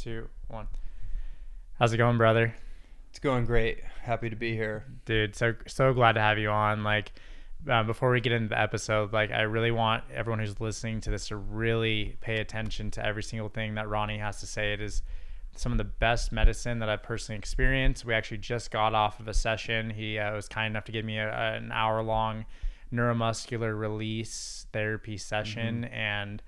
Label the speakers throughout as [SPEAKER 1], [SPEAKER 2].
[SPEAKER 1] two, one. How's it going, brother?
[SPEAKER 2] It's going great. Happy to be here.
[SPEAKER 1] Dude, so so glad to have you on. Like uh, before we get into the episode, like I really want everyone who's listening to this to really pay attention to every single thing that Ronnie has to say. It is some of the best medicine that I've personally experienced. We actually just got off of a session. He uh, was kind enough to give me a, an hour long neuromuscular release therapy session mm-hmm. and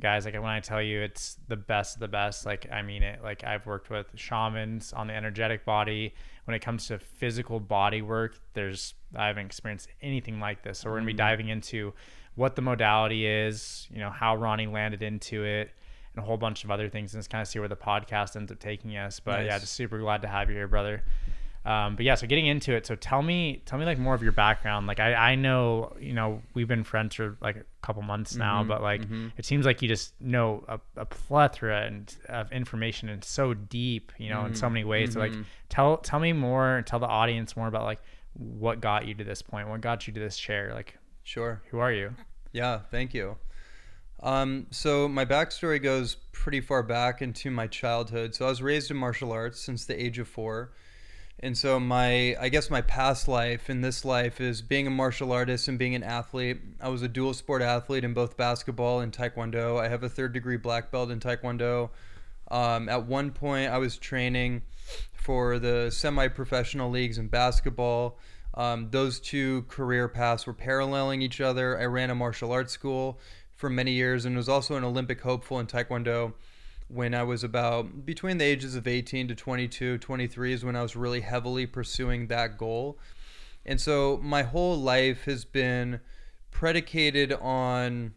[SPEAKER 1] guys like when i tell you it's the best of the best like i mean it. Like i've worked with shamans on the energetic body. When it comes to physical body work there's i haven't experienced anything like this. So we're going to be mm-hmm. diving into what the modality is you know how ronnie landed into it and a whole bunch of other things and just kind of see where the podcast ends up taking us. But nice. yeah just super glad to have you here brother um, but yeah, so getting into it. So tell me, tell me like more of your background. Like I, I know, you know, we've been friends for like a couple months now, mm-hmm, but like mm-hmm. it seems like you just know a, a plethora and of information and so deep, you know, mm-hmm. in so many ways. So like mm-hmm. tell, tell me more, and tell the audience more about like what got you to this point, what got you to this chair. Like,
[SPEAKER 2] sure.
[SPEAKER 1] Who are you?
[SPEAKER 2] Yeah. Thank you. Um, so my backstory goes pretty far back into my childhood. So I was raised in martial arts since the age of four. And so my I guess my past life in this life is being a martial artist and being an athlete. I was a dual sport athlete in both basketball and taekwondo. I have a third degree black belt in taekwondo. Um, at one point, I was training for the semi-professional leagues in basketball. Um, those two career paths were paralleling each other. I ran a martial arts school for many years and was also an Olympic hopeful in taekwondo when I was about between the ages of 18 to 22, 23 is when I was really heavily pursuing that goal. And so my whole life has been predicated on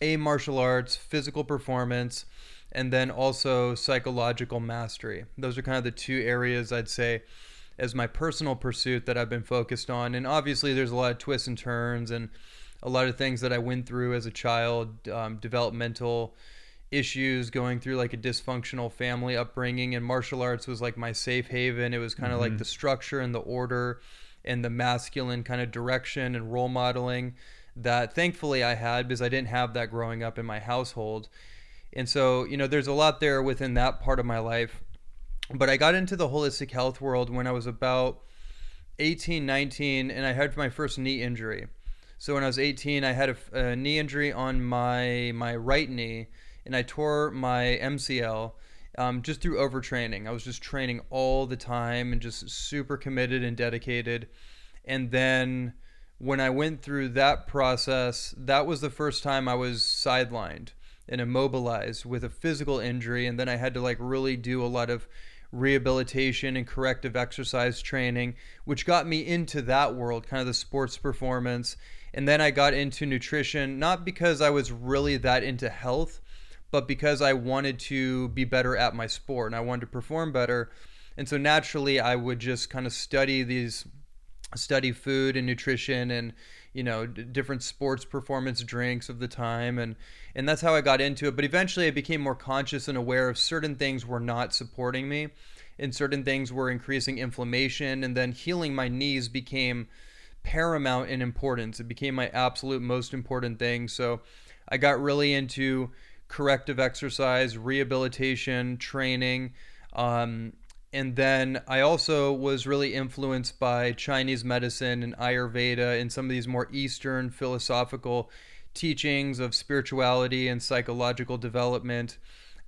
[SPEAKER 2] a martial arts, physical performance, and then also psychological mastery. Those are kind of the two areas I'd say as my personal pursuit that I've been focused on. And obviously, there's a lot of twists and turns and a lot of things that I went through as a child, um, developmental issues going through like a dysfunctional family upbringing and martial arts was like my safe haven. It was kind of mm-hmm. like the structure and the order and the masculine kind of direction and role modeling that thankfully I had because I didn't have that growing up in my household. And so you know there's a lot there within that part of my life. But I got into the holistic health world when I was about 18 19 and I had my first knee injury. So when I was 18 I had a, a knee injury on my my right knee and I tore my MCL um, just through overtraining. I was just training all the time and just super committed and dedicated. And then when I went through that process, that was the first time I was sidelined and immobilized with a physical injury. And then I had to like really do a lot of rehabilitation and corrective exercise training, which got me into that world, kind of the sports performance. And then I got into nutrition, not because I was really that into health, but because I wanted to be better at my sport and I wanted to perform better. And so naturally, I would just kind of study these, study food and nutrition and you know d- different sports performance drinks of the time and and that's how I got into it but eventually I became more conscious and aware of certain things were not supporting me and certain things were increasing inflammation and then healing my knees became paramount in importance it became my absolute most important thing so I got really into corrective exercise, rehabilitation, training. Um, and then I also was really influenced by Chinese medicine and Ayurveda and some of these more Eastern philosophical teachings of spirituality and psychological development.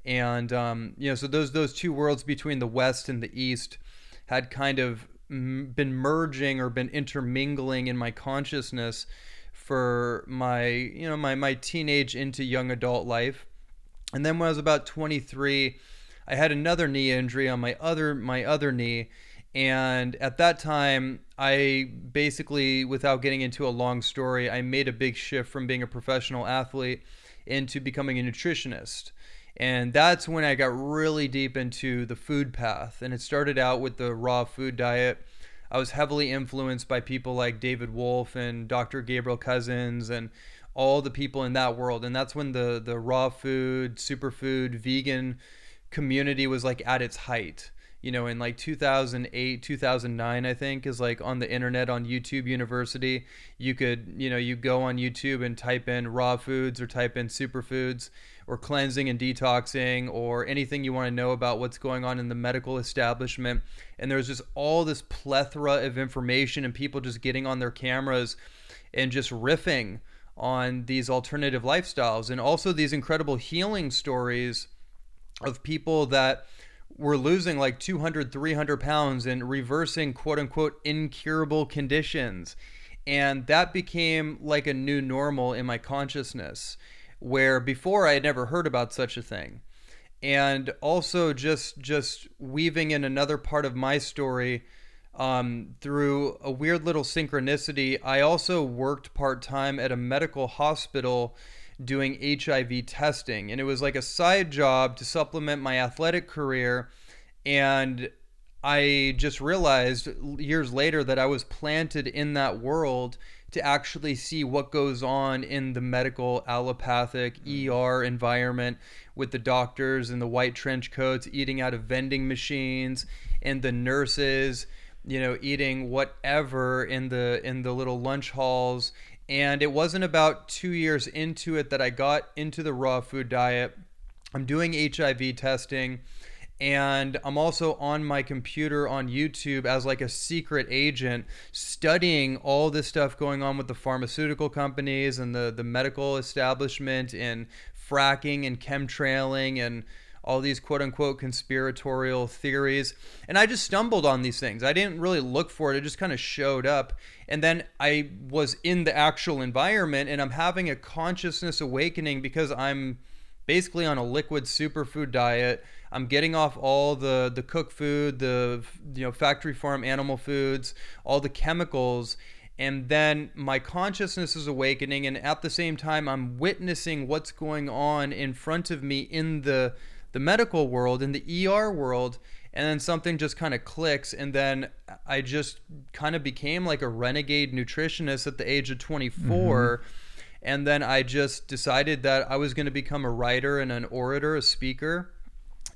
[SPEAKER 2] And um, you know, so those those two worlds between the West and the East had kind of been merging or been intermingling in my consciousness for my you know my my teenage into young adult life and then when I was about 23, I had another knee injury on my other my other knee, and at that time, I basically, without getting into a long story, I made a big shift from being a professional athlete into becoming a nutritionist. And that's when I got really deep into the food path. And it started out with the raw food diet. I was heavily influenced by people like David Wolfe and Dr. Gabriel Cousens and all the people in that world and that's when the the raw food superfood vegan community was like at its height you know, in like 2008, 2009, I think, is like on the internet on YouTube University. You could, you know, you go on YouTube and type in raw foods or type in superfoods or cleansing and detoxing or anything you want to know about what's going on in the medical establishment. And there's just all this plethora of information and people just getting on their cameras and just riffing on these alternative lifestyles and also these incredible healing stories of people that were losing like 200, 300 pounds and reversing quote unquote incurable conditions. And that became like a new normal in my consciousness, where before I had never heard about such a thing. And also just just weaving in another part of my story um, through a weird little synchronicity. I also worked part time at a medical hospital doing HIV testing. And it was like a side job to supplement my athletic career. And I just realized years later that I was planted in that world to actually see what goes on in the medical allopathic ER environment with the doctors in the white trench coats eating out of vending machines and the nurses you know eating whatever in the in the little lunch halls and it wasn't about two years into it that I got into the raw food diet. I'm doing HIV testing and I'm also on my computer on YouTube as like a secret agent studying all this stuff going on with the pharmaceutical companies and the the medical establishment and fracking and chemtrailing and all these quote unquote conspiratorial theories. And I just stumbled on these things. I didn't really look for it, it just kind of showed up. And then I was in the actual environment and I'm having a consciousness awakening because I'm basically on a liquid superfood diet. I'm getting off all the the cooked food, the you know factory farm animal foods, all the chemicals and then my consciousness is awakening and at the same time I'm witnessing what's going on in front of me in the the medical world, and the ER world, and then something just kind of clicks and then I just kind of became like a renegade nutritionist at the age of 24. Mm-hmm. And then I just decided that I was going to become a writer and an orator, a speaker,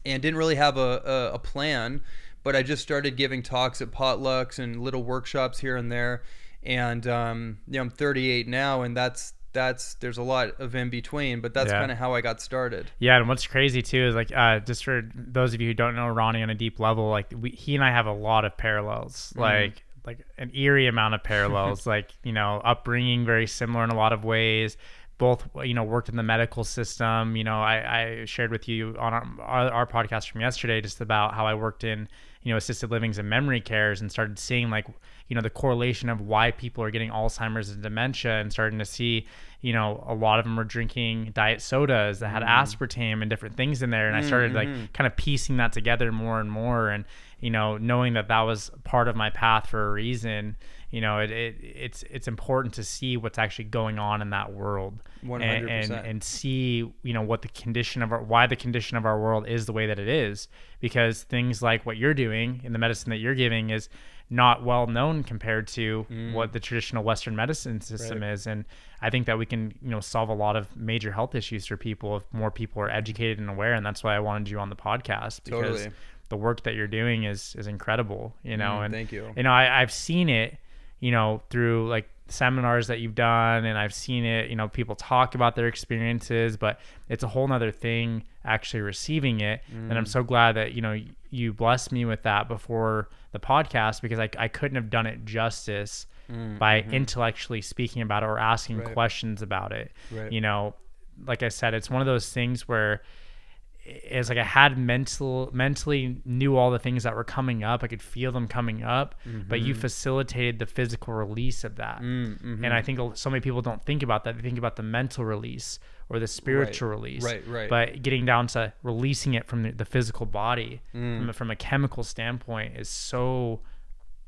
[SPEAKER 2] and didn't really have a, a, a plan. But I just started giving talks at potlucks and little workshops here and there. And um, you know, I'm 38 now, and that's that's there's a lot of in between, but that's yeah. kind of how I got started.
[SPEAKER 1] Yeah, and what's crazy too is like uh, just for those of you who don't know Ronnie on a deep level, like we, he and I have a lot of parallels, mm-hmm. like like an eerie amount of parallels. like you know, upbringing very similar in a lot of ways. Both you know worked in the medical system. You know, I, I shared with you on our, our podcast from yesterday just about how I worked in you know assisted livings and memory cares and started seeing like you know the correlation of why people are getting Alzheimer's and dementia and starting to see you know a lot of them were drinking diet sodas that had mm. aspartame and different things in there and I started like mm-hmm. kind of piecing that together more and more and you know knowing that that was part of my path for a reason you know it, it it's it's important to see what's actually going on in that world 100%. And, and and see you know what the condition of our why the condition of our world is the way that it is because things like what you're doing in the medicine that you're giving is not well known compared to mm. what the traditional Western medicine system right. is. And I think that we can, you know, solve a lot of major health issues for people if more people are educated and aware. And that's why I wanted you on the podcast because totally. the work that you're doing is is incredible. You know, mm, and
[SPEAKER 2] thank you.
[SPEAKER 1] You know, I, I've seen it, you know, through like seminars that you've done and I've seen it, you know, people talk about their experiences, but it's a whole nother thing actually receiving it. Mm. And I'm mm. so glad that, you know, you blessed me with that before the podcast because I, I couldn't have done it justice mm, by mm-hmm. intellectually speaking about it or asking right. questions about it. Right. You know, like I said, it's one of those things where it's like I had mental mentally knew all the things that were coming up. I could feel them coming up, mm-hmm. but you mm-hmm. facilitated the physical release of that. Mm-hmm. And I think so many people don't think about that. They think about the mental release or the spiritual
[SPEAKER 2] right.
[SPEAKER 1] release.
[SPEAKER 2] Right, right.
[SPEAKER 1] But getting down to releasing it from the, the physical body mm. from, from, a chemical standpoint is so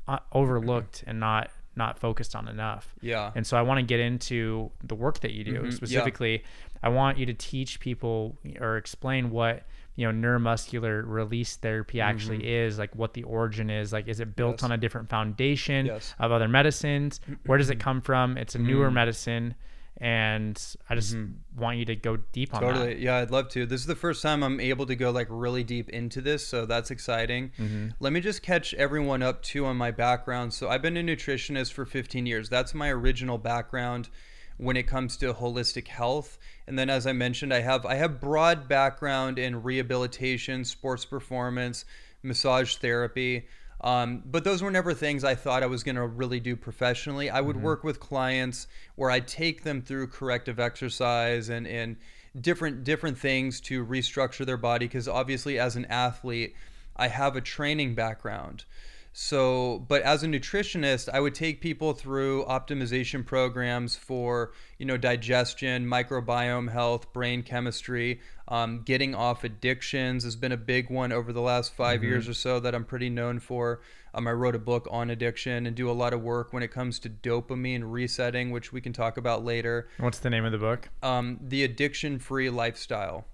[SPEAKER 1] uh, overlooked and not not focused on enough.
[SPEAKER 2] Yeah.
[SPEAKER 1] And so I want to get into the work that you do. Mm-hmm. Specifically, yeah. I want you to teach people or explain what you know neuromuscular release therapy actually mm-hmm. is like what the origin is like is it built yes. on a different foundation
[SPEAKER 2] yes.
[SPEAKER 1] of other medicines where does it come from it's a newer mm. medicine and I just mm-hmm. want you to go deep on that.
[SPEAKER 2] Totally.
[SPEAKER 1] that.
[SPEAKER 2] Yeah, I'd love to. This is the first time I'm able to go like really deep into this, so that's exciting. Mm-hmm. Let me just catch everyone up too on my background. So I've been a nutritionist for 15 years. That's my original background when it comes to holistic health. And then as I mentioned, I have I have broad background in rehabilitation, sports performance, massage therapy. Um, but those were never things I thought I was going to really do professionally. I would work with clients where I'd take them through corrective exercise and, and different different things to restructure their body because obviously as an athlete, I have a training background. So, but as a nutritionist, I would take people through optimization programs for, you know, digestion, microbiome health, brain chemistry. Um, getting off addictions has been a big one over the last 5 years or so that I'm pretty known for. Um, I wrote a book on addiction and do a lot of work when it comes to dopamine resetting, which we can talk about later.
[SPEAKER 1] What's the name of the book?
[SPEAKER 2] Um, the addiction free lifestyle.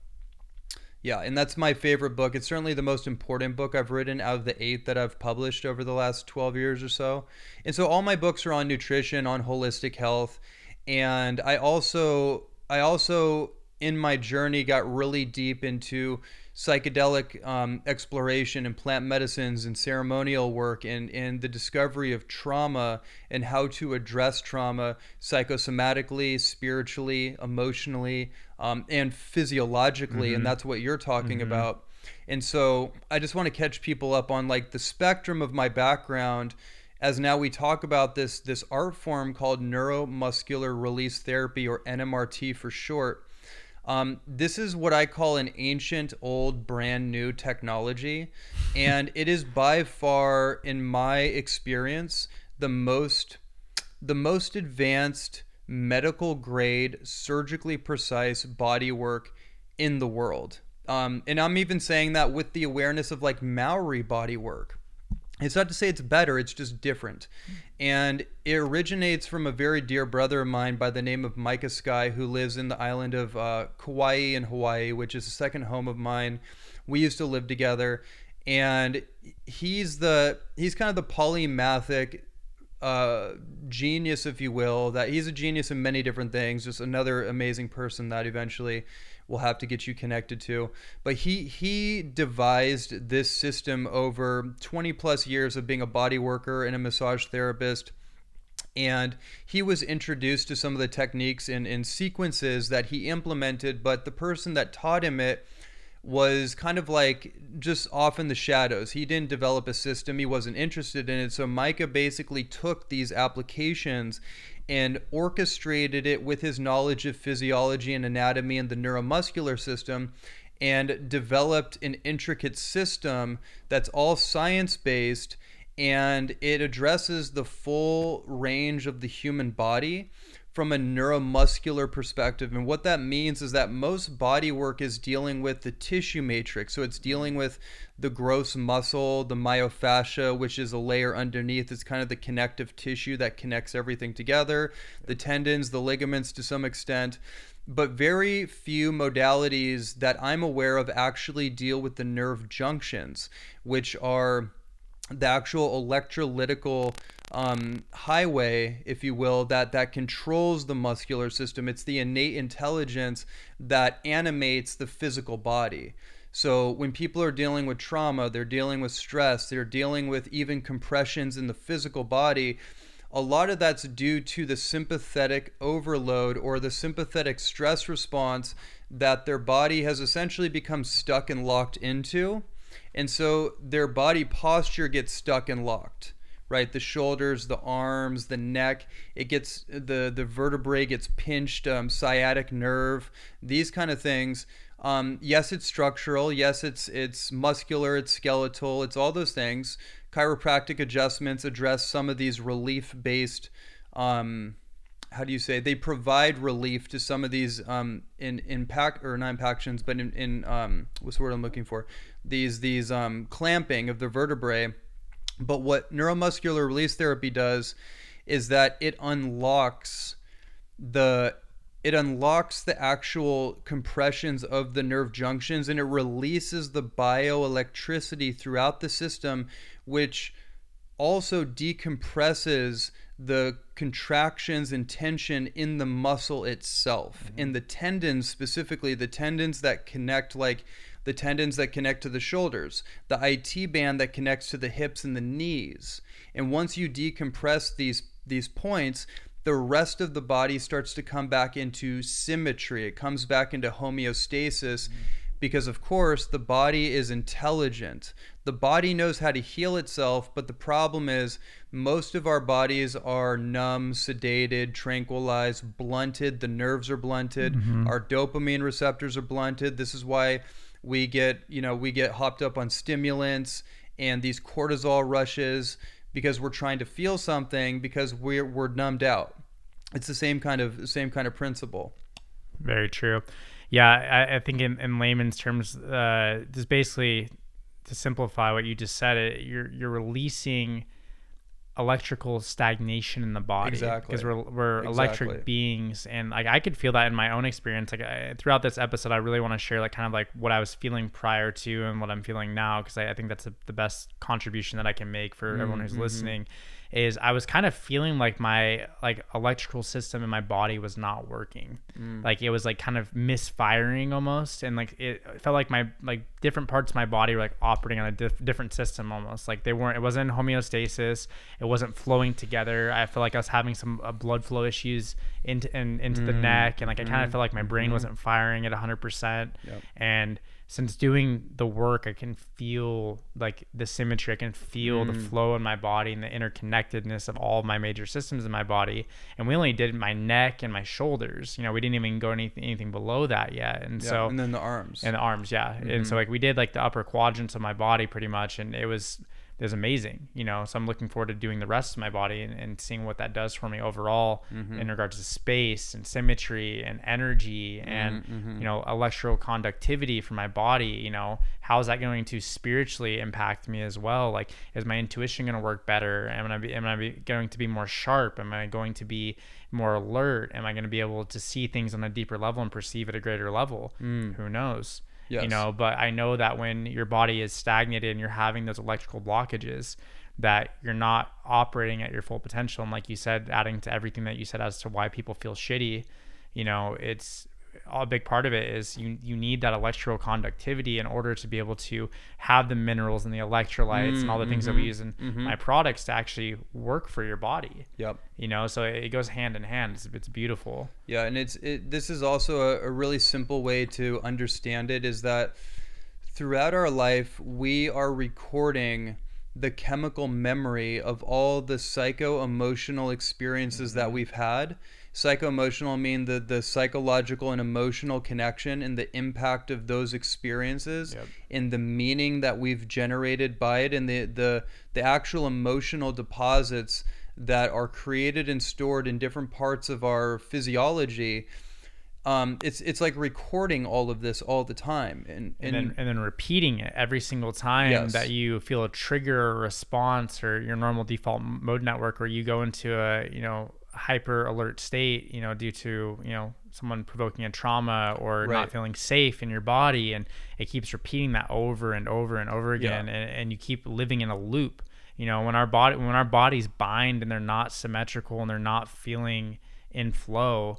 [SPEAKER 2] Yeah, and that's my favorite book. It's certainly the most important book I've written out of the eight that I've published over the last 12 years or so. And so all my books are on nutrition, on holistic health. And I also, I also, in my journey, got really deep into psychedelic um, exploration and plant medicines and ceremonial work and, and the discovery of trauma and how to address trauma psychosomatically, spiritually, emotionally, um, and physiologically. And that's what you're talking about. And so I just want to catch people up on like the spectrum of my background as now we talk about this this art form called neuromuscular release therapy or NMRT for short. Um, this is what I call an ancient, old, brand new technology. And it is by far, in my experience, the most the most advanced medical grade, surgically precise body work in the world. Um, and I'm even saying that with the awareness of like Maori body work. It's not to say it's better, it's just different. And it originates from a very dear brother of mine by the name of Micah Sky, who lives in the island of uh, Kauai in Hawaii, which is a second home of mine. We used to live together. And he's the he's kind of the polymathic uh, genius, if you will. That he's a genius in many different things. Just another amazing person that eventually we'll have to get you connected to. But he he devised this system over 20 plus years of being a body worker and a massage therapist. And he was introduced to some of the techniques and, in sequences that he implemented, but the person that taught him it was kind of like just off in the shadows. He didn't develop a system, he wasn't interested in it. So Micah basically took these applications and orchestrated it with his knowledge of physiology and anatomy and the neuromuscular system and developed an intricate system that's all science based and it addresses the full range of the human body from a neuromuscular perspective. And what that means is that most body work is dealing with the tissue matrix. So it's dealing with the gross muscle, the myofascia, which is a layer underneath. It's kind of the connective tissue that connects everything together, the tendons, the ligaments to some extent. But very few modalities that I'm aware of actually deal with the nerve junctions, which are the actual electrolytical um, highway, if you will, that that controls the muscular system. It's the innate intelligence that animates the physical body. So when people are dealing with trauma, they're dealing with stress, they're dealing with even compressions in the physical body. A lot of that's due to the sympathetic overload or the sympathetic stress response that their body has essentially become stuck and locked into. And so their body posture gets stuck and locked, right? The shoulders, the arms, the neck, it gets the the vertebrae gets pinched, um, sciatic nerve, these kind of things. Um, yes, it's structural. Yes, it's it's muscular. It's skeletal. It's all those things. Chiropractic adjustments address some of these relief-based. Um, how do you say they provide relief to some of these um, in impact or not impactions, but in, in um, what's the word I'm looking for? These these um, clamping of the vertebrae. But what neuromuscular release therapy does is that it unlocks the it unlocks the actual compressions of the nerve junctions and it releases the bioelectricity throughout the system, which also decompresses the contractions and tension in the muscle itself
[SPEAKER 1] Mm-hmm.
[SPEAKER 2] in the tendons specifically the tendons that connect like the tendons that connect to the shoulders the IT band that connects to the hips and the knees. And once you decompress these these points the rest of the body starts to come back into symmetry. It comes back into homeostasis because of course the body is intelligent. The body knows how to heal itself but the problem is most of our bodies are numb sedated tranquilized blunted. The nerves are blunted. Mm-hmm. Our dopamine receptors are blunted. This is why we get you know we get hopped up on stimulants and these cortisol rushes because we're trying to feel something because we're we're numbed out it's the same kind of same kind of principle
[SPEAKER 1] Very true. Yeah, I, I think in, in layman's terms, uh, just basically to simplify what you just said, it you're you're releasing electrical stagnation in the body
[SPEAKER 2] Exactly.
[SPEAKER 1] because we're we're
[SPEAKER 2] Exactly.
[SPEAKER 1] electric beings and like I could feel that in my own experience like I, throughout this episode I really want to share like kind of like what I was feeling prior to and what I'm feeling now because I, I think that's a, the best contribution that I can make for everyone mm, who's mm-hmm. listening is I was kind of feeling like my like electrical system in my body was not working. Mm. Like it was like kind of misfiring almost and like it felt like my like different parts of my body were like operating on a diff- different system almost. Like they weren't it wasn't homeostasis. It wasn't flowing together. I felt like I was having some uh, blood flow issues into and into the mm. neck and like I kind of mm. felt like my brain mm-hmm. wasn't firing at 100%.
[SPEAKER 2] Yep.
[SPEAKER 1] And since doing the work, I can feel like the symmetry. I can feel the mm. flow in my body and the interconnectedness of all of my major systems in my body. And we only did my neck and my shoulders. You know, we didn't even go anything anything below that yet. And
[SPEAKER 2] yeah,
[SPEAKER 1] so
[SPEAKER 2] and then the arms
[SPEAKER 1] and the arms, yeah. And so mm-hmm. like we did like the upper quadrants of my body pretty much, and it was was amazing, you know. So I'm looking forward to doing the rest of my body and, and seeing what that does for me overall mm-hmm. in regards to space and symmetry and energy mm-hmm, and mm-hmm. you know electroconductivity for my body. You know, how is that going to spiritually impact me as well? Like, is my intuition going to work better? Am I be am I be going to be more sharp? Am I going to be more alert? Am I going to be able to see things on a deeper level and perceive at a greater level? Mm. Who knows? You know but i know that when your body is stagnated and you're having those electrical blockages that you're not operating at your full potential. And like you said adding to everything that you said as to why people feel shitty you know it's a big part of it is you you need that electrical conductivity in order to be able to have the minerals and the electrolytes and all the mm, things that we mm-hmm, use in mm-hmm. my products to actually work for your body.
[SPEAKER 2] Yep.
[SPEAKER 1] You know so it, it goes hand in hand. It's, it's beautiful.
[SPEAKER 2] Yeah, and it's it, this is also a, a really simple way to understand it is that throughout our life we are recording the chemical memory of all the psycho emotional experiences that mm-hmm. we've had. Psycho emotional mean the the psychological and emotional connection and the impact of those experiences
[SPEAKER 1] Yep.
[SPEAKER 2] and the meaning that we've generated by it and the the the actual emotional deposits that are created and stored in different parts of our physiology um, it's it's like recording all of this all the time and
[SPEAKER 1] and,
[SPEAKER 2] and,
[SPEAKER 1] then and then repeating it every single time
[SPEAKER 2] Yes.
[SPEAKER 1] that you feel a trigger or response or your normal default mode network where you go into a you know hyper alert state you know due to you know someone provoking a trauma or
[SPEAKER 2] Right.
[SPEAKER 1] not feeling safe in your body and it keeps repeating that over and over and over again and, and you keep living in a loop you know when our body when our bodies bind and they're not symmetrical and they're not feeling in flow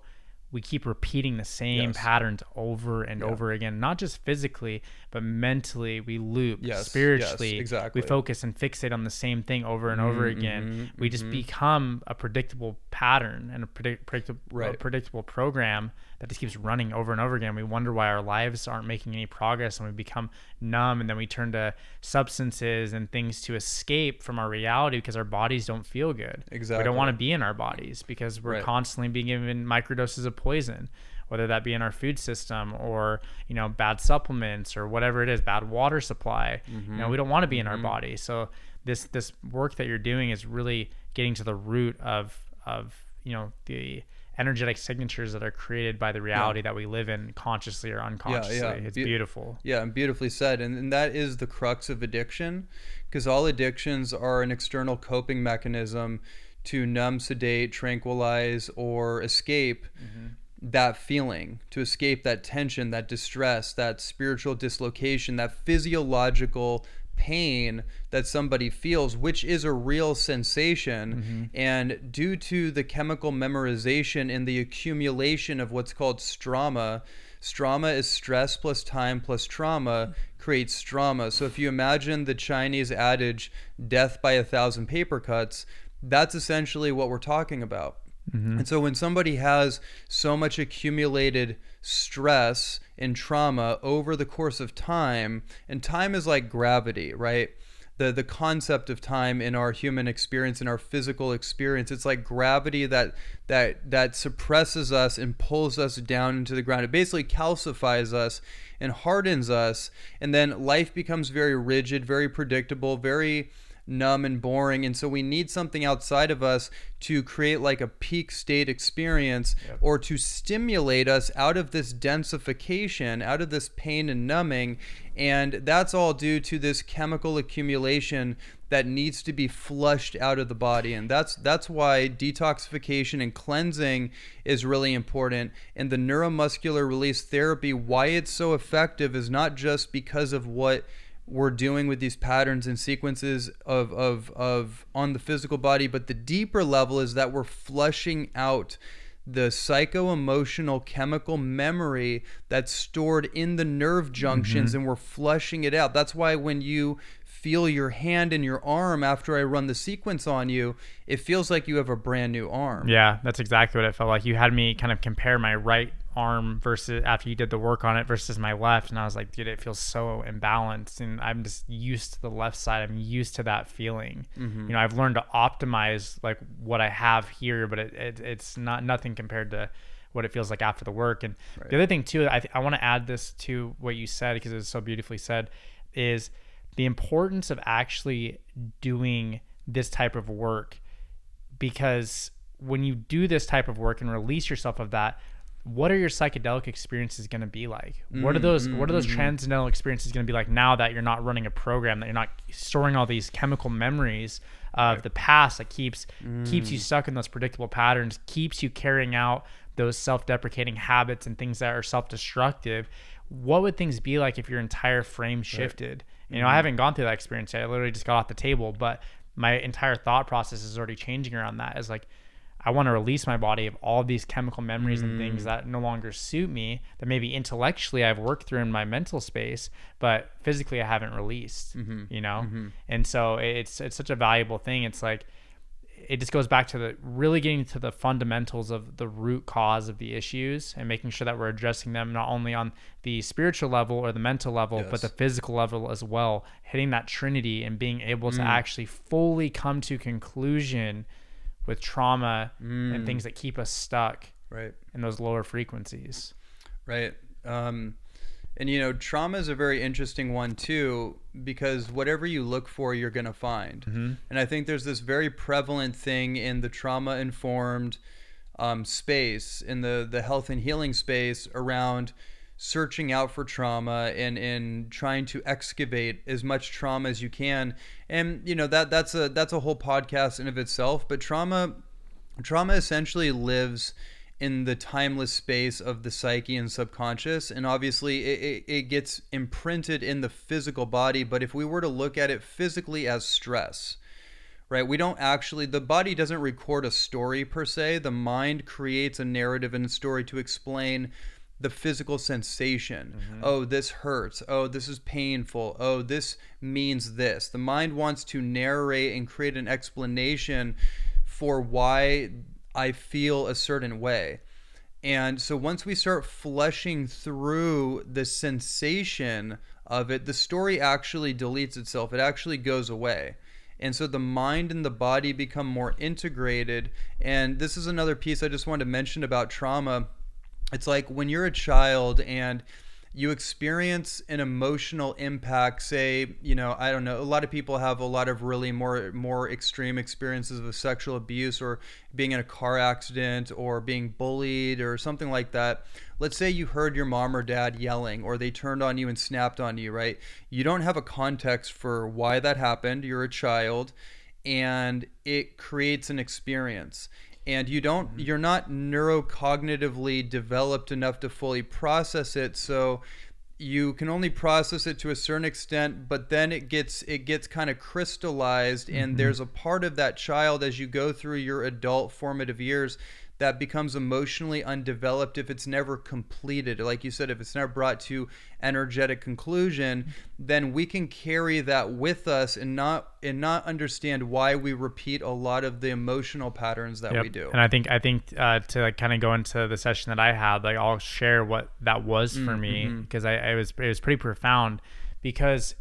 [SPEAKER 1] we keep repeating the same
[SPEAKER 2] Yes.
[SPEAKER 1] patterns over and over again not just physically but mentally we loop
[SPEAKER 2] Yes, yes,
[SPEAKER 1] spiritually
[SPEAKER 2] exactly.
[SPEAKER 1] we focus and fixate on the same thing over and over
[SPEAKER 2] Mm-hmm,
[SPEAKER 1] again we just become a predictable pattern and a, predict, predictable,
[SPEAKER 2] Right.
[SPEAKER 1] predictable program that just keeps running over and over again. We wonder why our lives aren't making any progress and we become numb and then we turn to substances and things to escape from our reality because our bodies don't feel good.
[SPEAKER 2] Exactly.
[SPEAKER 1] we don't want to be in our bodies because we're
[SPEAKER 2] Right.
[SPEAKER 1] constantly being given microdoses of poison whether that be in our food system or you know bad supplements or whatever it is bad water supply. You know mm-hmm. we don't want to be in our mm-hmm. body. So this this work that you're doing is really getting to the root of of you know the energetic signatures that are created by the reality that we live in consciously or unconsciously Yeah, yeah. it's
[SPEAKER 2] Be-
[SPEAKER 1] beautiful
[SPEAKER 2] Yeah, and beautifully said. And, and that is the crux of addiction because all addictions are an external coping mechanism to numb, sedate, tranquilize, or escape mm-hmm. that feeling, to escape that tension, that distress, that spiritual dislocation, that physiological pain that somebody feels, which is a real sensation. Mm-hmm. And due to the chemical memorization and the accumulation of what's called strama, strama is stress plus time plus trauma creates strama. So if you imagine the Chinese adage, death by a thousand paper cuts, that's essentially what we're talking about. Mm-hmm. And so when somebody has so much accumulated stress and trauma over the course of time, and time is like gravity, right? The, the concept of time in our human experience in our physical experience it's like gravity that that that suppresses us and pulls us down into the ground it basically calcifies us and hardens us and then life becomes very rigid very predictable very numb and boring. And so we need something outside of us to create like a peak state experience
[SPEAKER 1] Yep.
[SPEAKER 2] or to stimulate us out of this densification out of this pain and numbing. And that's all due to this chemical accumulation that needs to be flushed out of the body. And that's that's why detoxification and cleansing is really important. And the neuromuscular release therapy why it's so effective is not just because of what we're doing with these patterns and sequences of, of, of on the physical body, but the deeper level is that we're flushing out the psycho emotional chemical memory that's stored in the nerve mm-hmm. junctions and we're flushing it out. That's why when you feel your hand and your arm after I run the sequence on you, it feels like you have a brand new arm.
[SPEAKER 1] Yeah, that's exactly what it felt like. You had me kind of compare my right arm versus after you did the work on it versus my left, and I was like, dude, it feels so imbalanced, and I'm just used to the left side. I'm used to that feeling.
[SPEAKER 2] Mm-hmm.
[SPEAKER 1] You know, I've learned to optimize like what I have here, but it, it it's not nothing compared to what it feels like after the work. And the other thing too, I th- I want to add this to what you said because it's so beautifully said, is the importance of actually doing this type of work because when you do this type of work and release yourself of that what are your psychedelic experiences going to be like? What are mm, those mm, what are those mm, transcendental experiences going to be like now that you're not running a program that you're not storing all these chemical memories of the past that keeps keeps you stuck in those predictable patterns keeps you carrying out those self-deprecating habits and things that are self-destructive? What would things be like if your entire frame shifted? You know i mm-hmm. haven't gone through that experience yet. i literally just got off the table but my entire thought process is already changing around that. Is like I want to release my body of all these chemical memories and things mm. that no longer suit me that maybe intellectually I've worked through in my mental space, but physically I haven't released, mm-hmm. you know? Mm-hmm. And so it's it's such a valuable thing. It's like it just goes back to the really getting to the fundamentals of the root cause of the issues and making sure that we're addressing them not only on the spiritual level or the mental level but the physical level as well. Hitting that trinity and being able to mm. actually fully come to conclusion with trauma and things that keep us stuck
[SPEAKER 2] Right.
[SPEAKER 1] in those lower frequencies
[SPEAKER 2] Right. Um, and you know, trauma is a very interesting one too, because whatever you look for, you're going to find. And I think there's this very prevalent thing in the trauma informed um, space, in the, the health and healing space around searching out for trauma and, and trying to excavate as much trauma as you can. And, you know, that that's a, that's a whole podcast in of itself, but trauma, trauma essentially lives in the timeless space of the psyche and subconscious and obviously it, it, it gets imprinted in the physical body but if we were to look at it physically as stress right we don't actually the body doesn't record a story per se the mind creates a narrative and a story to explain the physical sensation mm-hmm. oh this hurts oh this is painful oh this means this the mind wants to narrate and create an explanation for why I feel a certain way. And so once we start flushing through the sensation of it, the story actually deletes itself. It actually goes away. And so the mind and the body become more integrated. And this is another piece I just wanted to mention about trauma. It's like when you're a child and you experience an emotional impact say you know i don't know a lot of people have a lot of really more more extreme experiences of sexual abuse or being in a car accident or being bullied or something like that. Let's say you heard your mom or dad yelling or they turned on you and snapped on you right? You don't have a context for why that happened. You're a child and it creates an experience and you don't mm-hmm. you're not neurocognitively developed enough to fully process it so you can only process it to a certain extent but then it gets it gets kind of crystallized and mm-hmm. there's a part of that child as you go through your adult formative years that becomes emotionally undeveloped if it's never completed like you said if it's never brought to energetic conclusion then we can carry that with us and not and not understand why we repeat a lot of the emotional patterns that
[SPEAKER 1] Yep.
[SPEAKER 2] we do
[SPEAKER 1] And I think I think uh, to like kind of go into the session that I had, like I'll share what that was for me
[SPEAKER 2] Mm-hmm.
[SPEAKER 1] because I, I was it was pretty profound because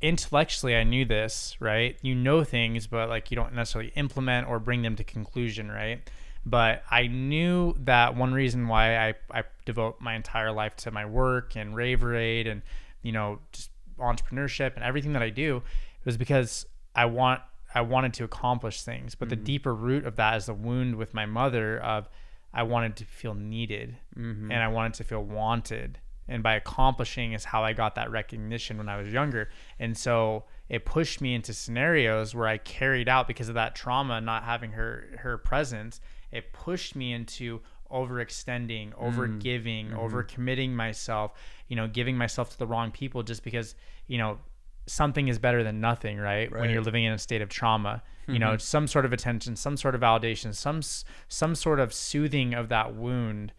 [SPEAKER 1] intellectually I knew this, right? You know things, but like you don't necessarily implement or bring them to conclusion, right? But I knew that one reason why I, I devote my entire life to my work and Raveraide and you know just entrepreneurship and everything that I do was because I want I wanted to accomplish things. But the mm-hmm. deeper root of that is the wound with my mother of I wanted to feel needed mm-hmm. and I wanted to feel wanted. And by accomplishing is how I got that recognition when I was younger. And so it pushed me into scenarios where I carried out because of that trauma, not having her her presence, it pushed me into overextending, mm-hmm. over giving, mm-hmm. over committing myself, you know, giving myself to the wrong people just because, you know, something is better than nothing, right? When you're living in a state of trauma, you know, mm-hmm. some sort of attention, some sort of validation, some some sort of soothing of that wound,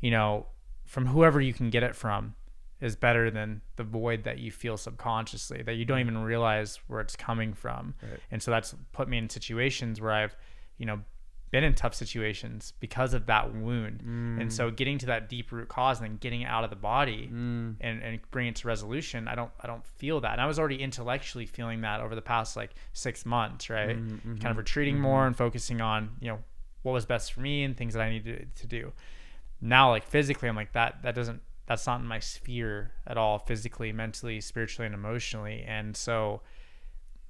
[SPEAKER 1] you know, from whoever you can get it from is better than the void that you feel subconsciously that you don't even realize where it's coming from.
[SPEAKER 2] Right.
[SPEAKER 1] And so that's put me in situations where I've, you know, been in tough situations because of that wound. And so mm. getting to that deep root cause and then getting it out of the body mm. and, and bring it to resolution, I don't I don't feel that. And I was already intellectually feeling that over the past like six months, right? Mm-hmm, kind of mm-hmm, retreating mm-hmm. more and focusing on, you know, what was best for me and things that I needed to do. Now like physically I'm like that that doesn't that's not in my sphere at all physically, mentally, spiritually and emotionally. And so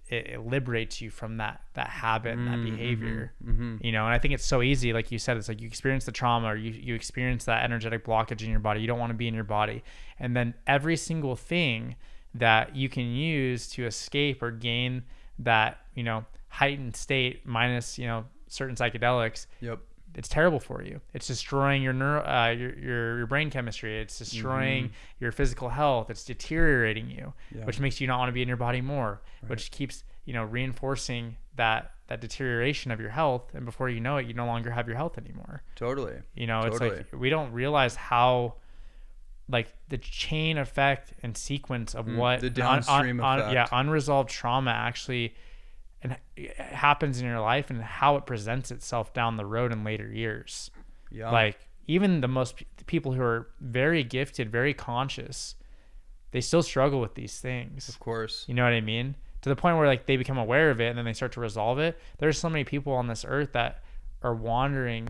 [SPEAKER 1] it, it liberates you from that that habit and that mm-hmm, behavior mm-hmm, mm-hmm. you know and i think it's so easy like you said it's like you experience the trauma or you, you experience that energetic blockage in your body. You don't want to be in your body. And then every single thing that you can use to escape or gain that you know heightened state minus you know certain psychedelics
[SPEAKER 2] yep
[SPEAKER 1] it's terrible for you. It's destroying your neuro, uh, your, your your brain chemistry. It's destroying your physical health. It's deteriorating you,
[SPEAKER 2] Yeah.
[SPEAKER 1] which makes you not want to be in your body more, which keeps you know reinforcing that that deterioration of your health. And before you know it, you no longer have your health anymore.
[SPEAKER 2] totally
[SPEAKER 1] You know, it's like we don't realize how like the chain effect and sequence of what
[SPEAKER 2] the
[SPEAKER 1] un-
[SPEAKER 2] downstream
[SPEAKER 1] un- un-
[SPEAKER 2] effect.
[SPEAKER 1] yeah, unresolved trauma actually and it happens in your life and how it presents itself down the road in later years.
[SPEAKER 2] yeah
[SPEAKER 1] Like even the most people who are very gifted, very conscious, they still struggle with these things.
[SPEAKER 2] of course
[SPEAKER 1] You know what I mean? To the point where like they become aware of it and then they start to resolve it. There's so many people on this earth that are wandering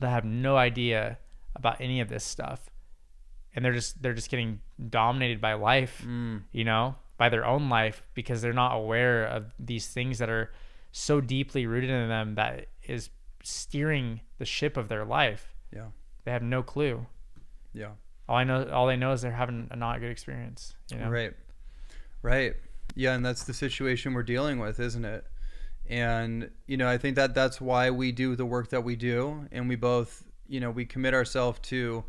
[SPEAKER 1] that have no idea about any of this stuff. And they're just they're just getting dominated by life,
[SPEAKER 2] Mm.
[SPEAKER 1] you know, by their own life because they're not aware of these things that are so deeply rooted in them that is steering the ship of their life.
[SPEAKER 2] yeah
[SPEAKER 1] They have no clue.
[SPEAKER 2] yeah
[SPEAKER 1] All I know all they know is they're having a not good experience, you know.
[SPEAKER 2] Right. Right. Yeah, and that's the situation we're dealing with, isn't it? And you know, I think that that's why we do the work that we do and we both, you know, we commit ourselves to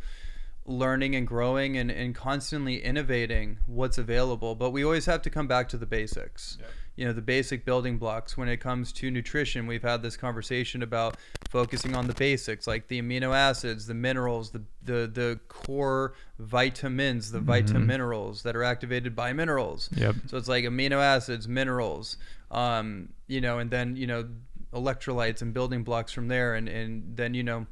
[SPEAKER 2] learning and growing and, and constantly innovating what's available. But we always have to come back to the basics. You know, the basic building blocks when it comes to nutrition. We've had this conversation about focusing on the basics like the amino acids, the minerals, the the, the core vitamins, the vitaminerals that are activated by minerals.
[SPEAKER 1] Yep.
[SPEAKER 2] So it's like amino acids, minerals, um, you know, and then, you know, electrolytes and building blocks from there. And, and then, you know,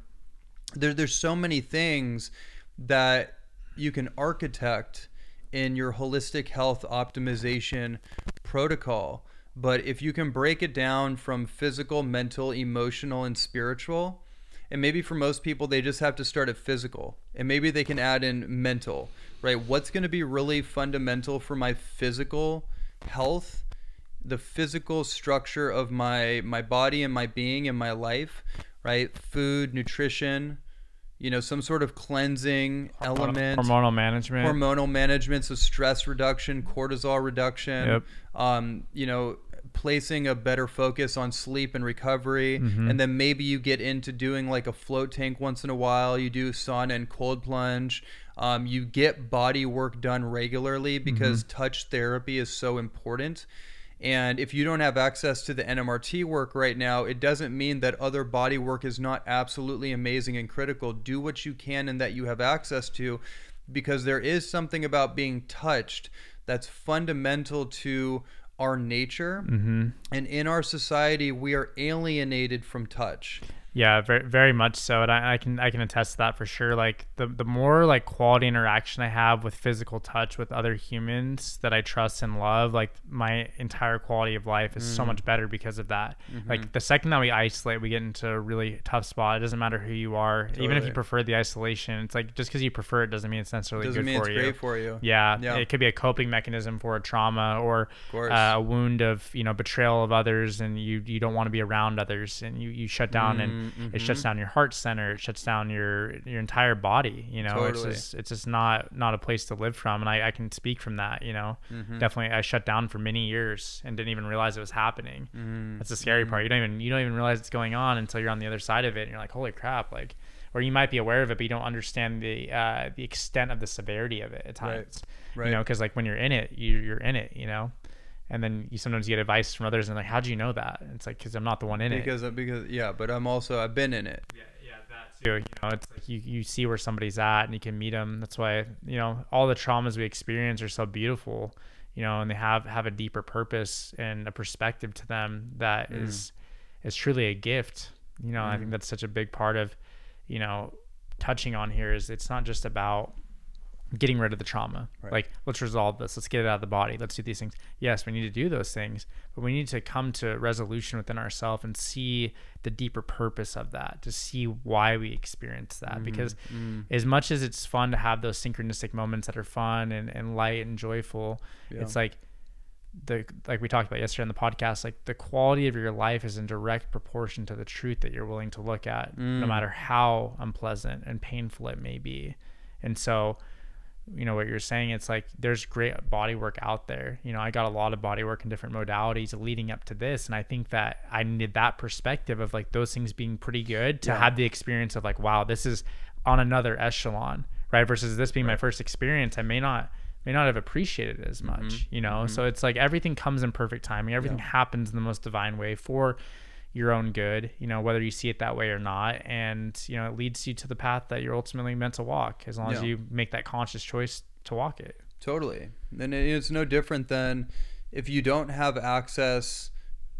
[SPEAKER 2] there, there's so many things that you can architect in your holistic health optimization protocol. But if you can break it down from physical, mental, emotional, and spiritual, and maybe for most people, they just have to start at physical, and maybe they can add in mental, right? What's going to be really fundamental for my physical health? the physical structure of my my body and my being and my life right food nutrition you know some sort of cleansing element
[SPEAKER 1] Hormonal management.
[SPEAKER 2] hormonal management so stress reduction cortisol reduction
[SPEAKER 1] Yep.
[SPEAKER 2] um, you know placing a better focus on sleep and recovery
[SPEAKER 1] Mm-hmm.
[SPEAKER 2] and then maybe you get into doing like a float tank once in a while you do sauna and cold plunge Um, you get body work done regularly because touch therapy is so important. And if you don't have access to the NMRT work right now, it doesn't mean that other body work is not absolutely amazing and critical. Do what you can and that you have access to because there is something about being touched that's fundamental to our nature.
[SPEAKER 1] Mm-hmm.
[SPEAKER 2] And in our society, we are alienated from touch.
[SPEAKER 1] Yeah, very very much so, and I, I can I can attest to that for sure. Like the the more like quality interaction I have with physical touch with other humans that I trust and love, like my entire quality of life is so
[SPEAKER 2] Mm.
[SPEAKER 1] much better because of that.
[SPEAKER 2] Mm-hmm.
[SPEAKER 1] Like the second that we isolate, we get into a really tough spot. It doesn't matter who you are, even if you prefer the isolation. It's like just because you prefer it doesn't mean it's necessarily
[SPEAKER 2] Doesn't
[SPEAKER 1] good
[SPEAKER 2] mean
[SPEAKER 1] for
[SPEAKER 2] it's
[SPEAKER 1] you.
[SPEAKER 2] great for you.
[SPEAKER 1] Yeah,
[SPEAKER 2] Yeah.
[SPEAKER 1] it could be a coping mechanism for a trauma or uh, a wound of you know betrayal of others, and you you don't want to be around others, and you you shut down, and it shuts down your heart center, it shuts down your your entire body. You know,
[SPEAKER 2] Totally.
[SPEAKER 1] it's just it's just not not a place to live from, and I, I can speak from that. You know,
[SPEAKER 2] Mm-hmm.
[SPEAKER 1] definitely I shut down for many years and didn't even realize it was happening.
[SPEAKER 2] Mm-hmm.
[SPEAKER 1] That's the scary part. You don't even you don't even realize it's going on until you're on the other side of it, and you're like, holy crap, like. Or you might be aware of it, but you don't understand the uh, the extent of the severity of it at
[SPEAKER 2] Right.
[SPEAKER 1] times
[SPEAKER 2] Right.
[SPEAKER 1] you know because like when you're in it you, you're in it you know and then you sometimes get advice from others and like how do you know that And it's like because i'm not the one in it
[SPEAKER 2] because because yeah, but I'm also I've been in it.
[SPEAKER 1] yeah, yeah, that too. You know, it's like you, you see where somebody's at and you can meet them. That's why you know all the traumas we experience are so beautiful. You know, and they have have a deeper purpose and a perspective to them that
[SPEAKER 2] Mm.
[SPEAKER 1] is is truly a gift. You know, I think that's such a big part of you know touching on here is it's not just about getting rid of the trauma.
[SPEAKER 2] Right.
[SPEAKER 1] Like, let's resolve this. Let's get it out of the body. Let's do these things. Yes, we need to do those things, but we need to come to resolution within ourselves and see the deeper purpose of that, to see why we experience that. Mm-hmm. Because mm. as much as it's fun to have those synchronistic moments that are fun and, and light and joyful,
[SPEAKER 2] Yeah.
[SPEAKER 1] it's like the like we talked about yesterday on the podcast, like the quality of your life is in direct proportion to the truth that you're willing to look at, no mm. matter how unpleasant and painful it may be. And so, you know what you're saying it's like there's great body work out there. You know i got a lot of body work in different modalities leading up to this and i think that i needed that perspective of like those things being pretty good to
[SPEAKER 2] Yeah.
[SPEAKER 1] have the experience of like wow this is on another echelon right? Versus this being my first experience i may not may not have appreciated it as mm-hmm. much you know? Mm-hmm. So it's like everything comes in perfect timing. Everything happens in the most divine way for your own good, you know, whether you see it that way or not. And, you know, it leads you to the path that you're ultimately meant to walk as long as you make that conscious choice to walk it.
[SPEAKER 2] Totally. And it's no different than if you don't have access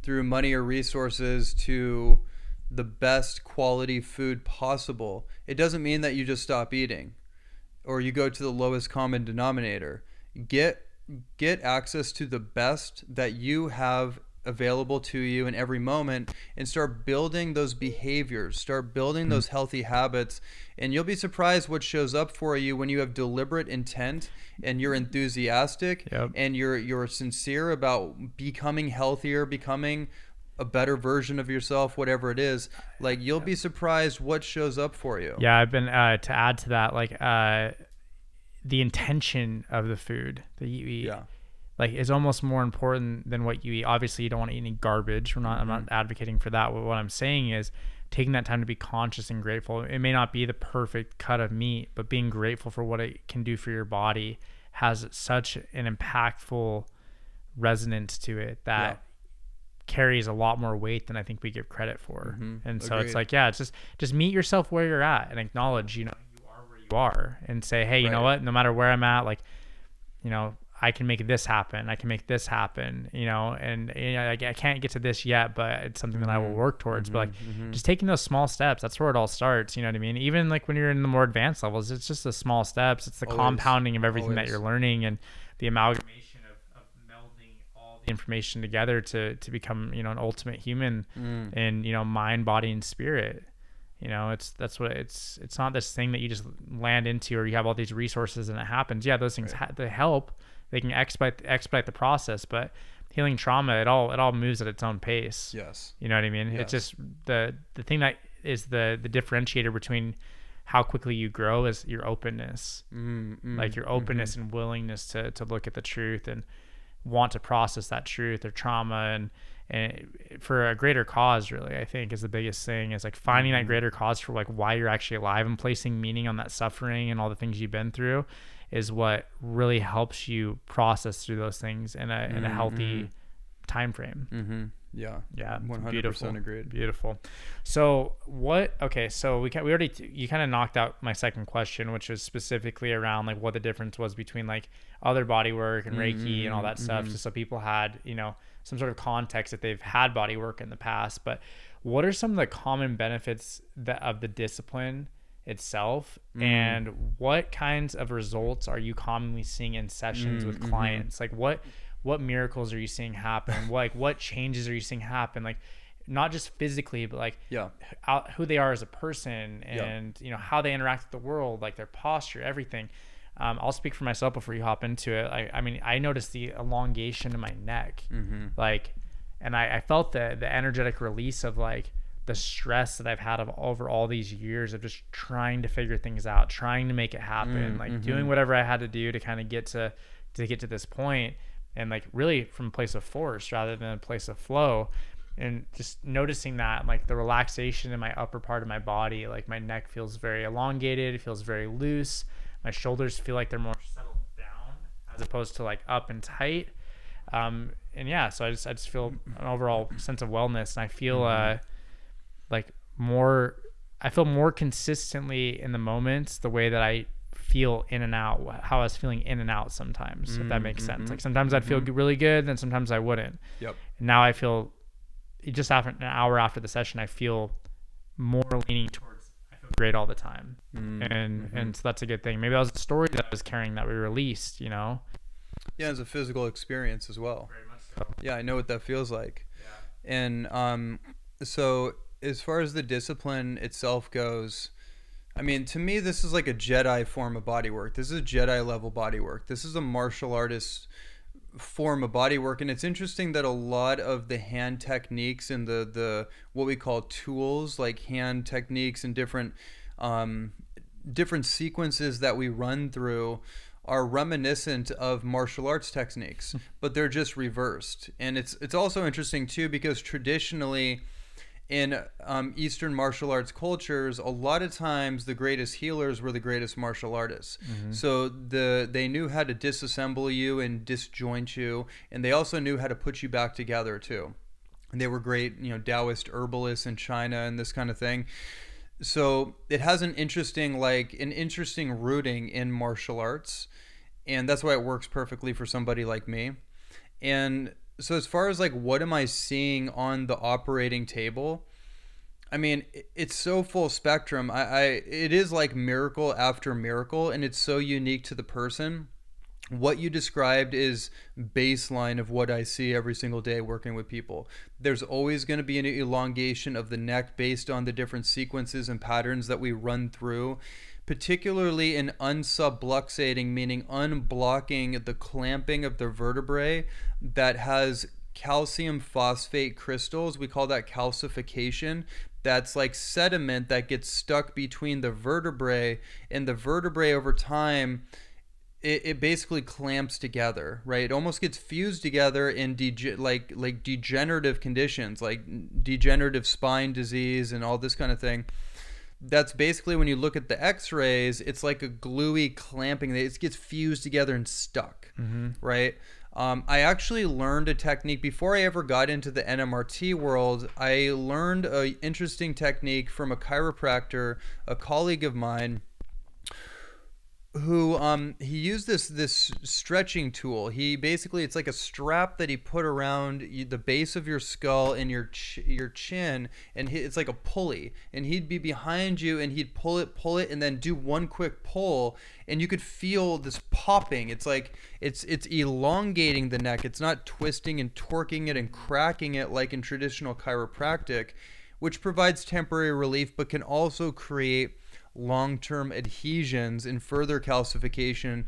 [SPEAKER 2] through money or resources to the best quality food possible. It doesn't mean that you just stop eating or you go to the lowest common denominator. Get get access to the best that you have available to you in every moment and start building those behaviors. Start building those healthy habits and you'll be surprised what shows up for you when you have deliberate intent and you're enthusiastic
[SPEAKER 1] Yep.
[SPEAKER 2] and you're you're sincere about becoming healthier becoming a better version of yourself whatever it is. Like you'll be surprised what shows up for you.
[SPEAKER 1] Yeah, I've been uh, to add to that, like uh, the intention of the food that you eat.
[SPEAKER 2] yeah
[SPEAKER 1] like is almost more important than what you eat. Obviously, you don't want to eat any garbage. We're not. I'm
[SPEAKER 2] Mm-hmm.
[SPEAKER 1] not advocating for that. What what I'm saying is taking that time to be conscious and grateful. It may not be the perfect cut of meat, but being grateful for what it can do for your body has such an impactful resonance to it that
[SPEAKER 2] Yeah.
[SPEAKER 1] carries a lot more weight than I think we give credit for.
[SPEAKER 2] Mhm.
[SPEAKER 1] And so
[SPEAKER 2] Agreed.
[SPEAKER 1] it's like, yeah, it's just just meet yourself where you're at and acknowledge, you know, you are where you are and say, hey, you know what? No matter where I'm at, like, you know, I can make this happen. I can make this happen, you know, and you know, I, I can't get to this yet, but it's something that I will mm-hmm. work towards. But like, mm-hmm. Mm-hmm. just taking those small steps, that's where it all starts. You know what I mean? Even like when you're in the more advanced levels, it's just the small steps. It's the
[SPEAKER 2] Always.
[SPEAKER 1] compounding of everything that you're learning and the amalgamation of, of melding all the information together to to become you know an ultimate human
[SPEAKER 2] Mm.
[SPEAKER 1] in you know mind, body, and spirit. You know, it's that's what it's it's not this thing that you just land into or you have all these resources and it happens. Yeah, those things ha- they help. They can expedite expedite the process, but healing trauma it all it all moves at its own pace.
[SPEAKER 2] yes
[SPEAKER 1] You know what I mean?
[SPEAKER 2] Yes.
[SPEAKER 1] It's just the the thing that is the the differentiator between how quickly you grow is your openness
[SPEAKER 2] mm, mm,
[SPEAKER 1] like your openness and willingness to to look at the truth and want to process that truth or trauma and and for a greater cause really i think is the biggest thing is like finding
[SPEAKER 2] Mm-hmm.
[SPEAKER 1] that greater cause for like why you're actually alive and placing meaning on that suffering and all the things you've been through is what really helps you process through those things in a in a healthy mm-hmm. time frame
[SPEAKER 2] Mm-hmm. Yeah.
[SPEAKER 1] yeah,
[SPEAKER 2] One hundred
[SPEAKER 1] beautiful.
[SPEAKER 2] percent agreed.
[SPEAKER 1] Beautiful. So what? Okay, so we can, we already you kind of knocked out my second question, which was specifically around like what the difference was between like other body work and Reiki mm-hmm. and all that stuff, just so people had you know some sort of context that they've had body work in the past. But what are some of the common benefits that of the discipline? Itself mm-hmm. and what kinds of results are you commonly seeing in sessions with mm-hmm. clients? Like what what miracles are you seeing happen? Like what changes are you seeing happen? Like not just physically but like
[SPEAKER 2] Yeah.
[SPEAKER 1] out, who they are as a person and you know how they interact with the world like their posture everything. Um, i'll speak for myself before you hop into it. I, I mean i noticed the elongation in my neck. Mm-hmm. Like and I, I felt the the energetic release of like the stress that I've had of over all these years of just trying to figure things out, trying to make it happen, like doing whatever I had to do to kind of get to to get to this point, and like really from a place of force rather than a place of flow, and just noticing that like the relaxation in my upper part of my body, like my neck feels very elongated, it feels very loose, my shoulders feel like they're more settled down as opposed to like up and tight. Um, and yeah, so I just I just feel an overall sense of wellness, and I feel uh, like more. I feel more consistently in the moments the way that I feel in and out, how I was feeling in and out sometimes, if that makes sense. Mm-hmm. Like sometimes I'd feel g- really good, then sometimes I wouldn't.
[SPEAKER 2] Yep.
[SPEAKER 1] And now I feel just after an hour after the session, I feel more leaning towards I feel great all the time, mm-hmm. and and so that's a good thing. Maybe that was the story that I was carrying that we released, you know.
[SPEAKER 2] Yeah, it's a physical experience as well.
[SPEAKER 1] Very much so.
[SPEAKER 2] Yeah, I know what that feels like. And um, so as far as the discipline itself goes, I mean, to me, this is like a Jedi form of body work. This is Jedi level body work. This is a martial artist form of body work, and it's interesting that a lot of the hand techniques and the the what we call tools, like hand techniques and different um, different sequences that we run through are reminiscent of martial arts techniques, but they're just reversed. And it's it's also interesting too because traditionally in um, Eastern martial arts cultures, a lot of times the greatest healers were the greatest martial artists. So the they knew how to disassemble you and disjoint you, and they also knew how to put you back together too. And they were great, you know, Taoist herbalists in China and this kind of thing. So it has an interesting, like an interesting rooting in martial arts, and that's why it works perfectly for somebody like me. And so as far as like what am I seeing on the operating table? I mean, it's so full spectrum. I, I it is like miracle after miracle, and it's so unique to the person. What you described is baseline of what I see every single day working with people. There's always going to be an elongation of the neck based on the different sequences and patterns that we run through, particularly in unsubluxating, meaning unblocking the clamping of the vertebrae that has calcium phosphate crystals. We call that calcification. That's like sediment that gets stuck between the vertebrae, and the vertebrae over time it, it basically clamps together, right? It almost gets fused together in dege- like like degenerative conditions, like degenerative spine disease and all this kind of thing. That's basically when you look at the X-rays, it's like a gluey clamping. It gets fused together and stuck, right? Um, I actually learned a technique before I ever got into the NMRT world. I learned a interesting technique from a chiropractor, a colleague of mine who um he used this this stretching tool. He basically it's like a strap that he put around the base of your skull and your ch- your chin and he, it's like a pulley. And he'd be behind you and he'd pull it pull it and then do one quick pull and you could feel this popping. It's like it's it's elongating the neck. It's not twisting and torquing it and cracking it like in traditional chiropractic which provides temporary relief but can also create long-term adhesions and further calcification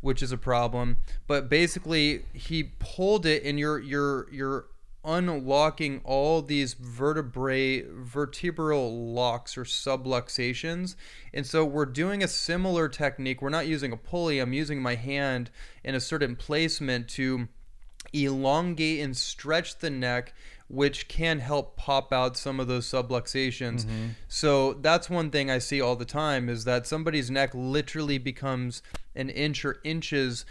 [SPEAKER 2] which is a problem. But basically he pulled it and you're you're you're unlocking all these vertebrae vertebral locks or subluxations. And so we're doing a similar technique. We're not using a pulley. I'm using my hand in a certain placement to elongate and stretch the neck which can help pop out some of those subluxations.
[SPEAKER 1] Mm-hmm.
[SPEAKER 2] So that's one thing I see all the time is that somebody's neck literally becomes an inch or inches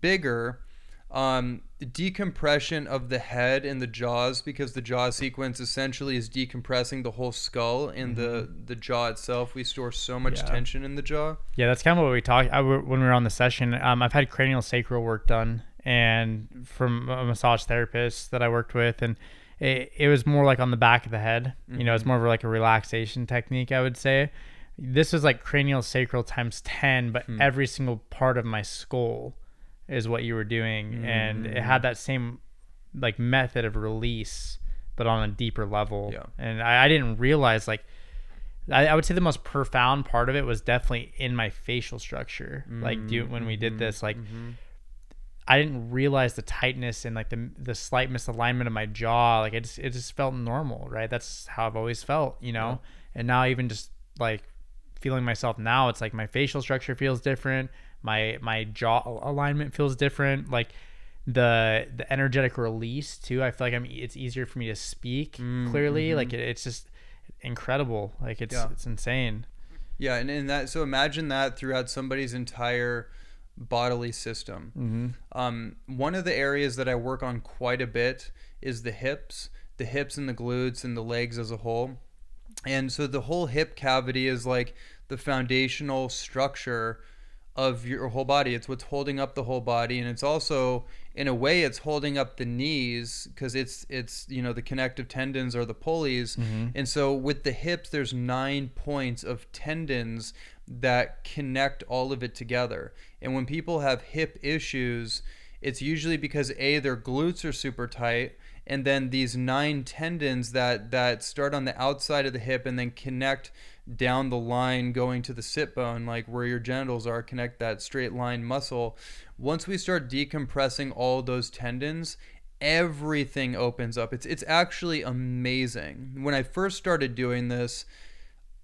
[SPEAKER 2] bigger. Um, decompression of the head and the jaws because the jaw sequence essentially is decompressing the whole skull and the the jaw itself. We store so much
[SPEAKER 1] Mm-hmm. Yeah.
[SPEAKER 2] tension in the jaw.
[SPEAKER 1] Yeah, that's kind of what we talked when we were on the session. Um, I've had cranial sacral work done, and from a massage therapist that I worked with, and it, it was more like on the back of the head. You know, it's mm-hmm. more of like a relaxation technique, I would say. This is like cranial sacral times ten, but hmm. every single part of my skull is what you were doing, and it had mm. that same like method of release, but on a deeper level.
[SPEAKER 2] Yeah.
[SPEAKER 1] And I, I didn't realize like I, I would say the most profound part of it was definitely in my facial structure. Like do, when we did mm-hmm. this, like mm-hmm. I didn't realize the tightness and like the the slight misalignment of my jaw. Like it just it just felt normal, right? That's how I've always felt, you know. And now even just like feeling myself now, it's like my facial structure feels different. My my jaw alignment feels different. Like the the energetic release too. I feel like I'm. It's easier for me to speak mm, clearly. Mm-hmm. Like it, it's just incredible. Like it's
[SPEAKER 2] Yeah.
[SPEAKER 1] it's insane.
[SPEAKER 2] Yeah, and, and that so imagine that throughout somebody's entire bodily system.
[SPEAKER 1] Mm-hmm.
[SPEAKER 2] Um, one of the areas that I work on quite a bit is the hips, the hips and the glutes and the legs as a whole. And so the whole hip cavity is like the foundational structure of your whole body. It's what's holding up the whole body, and it's also, in a way, it's holding up the knees because it's it's you know the connective tendons or the pulleys. And so with the hips, there's nine points of tendons that connect all of it together. And when people have hip issues, it's usually because a their glutes are super tight and then these nine tendons that that start on the outside of the hip and then connect down the line going to the sit bone like where your genitals are connect that straight line muscle. Once we start decompressing all those tendons everything opens up. It's it's actually amazing. When i first started doing this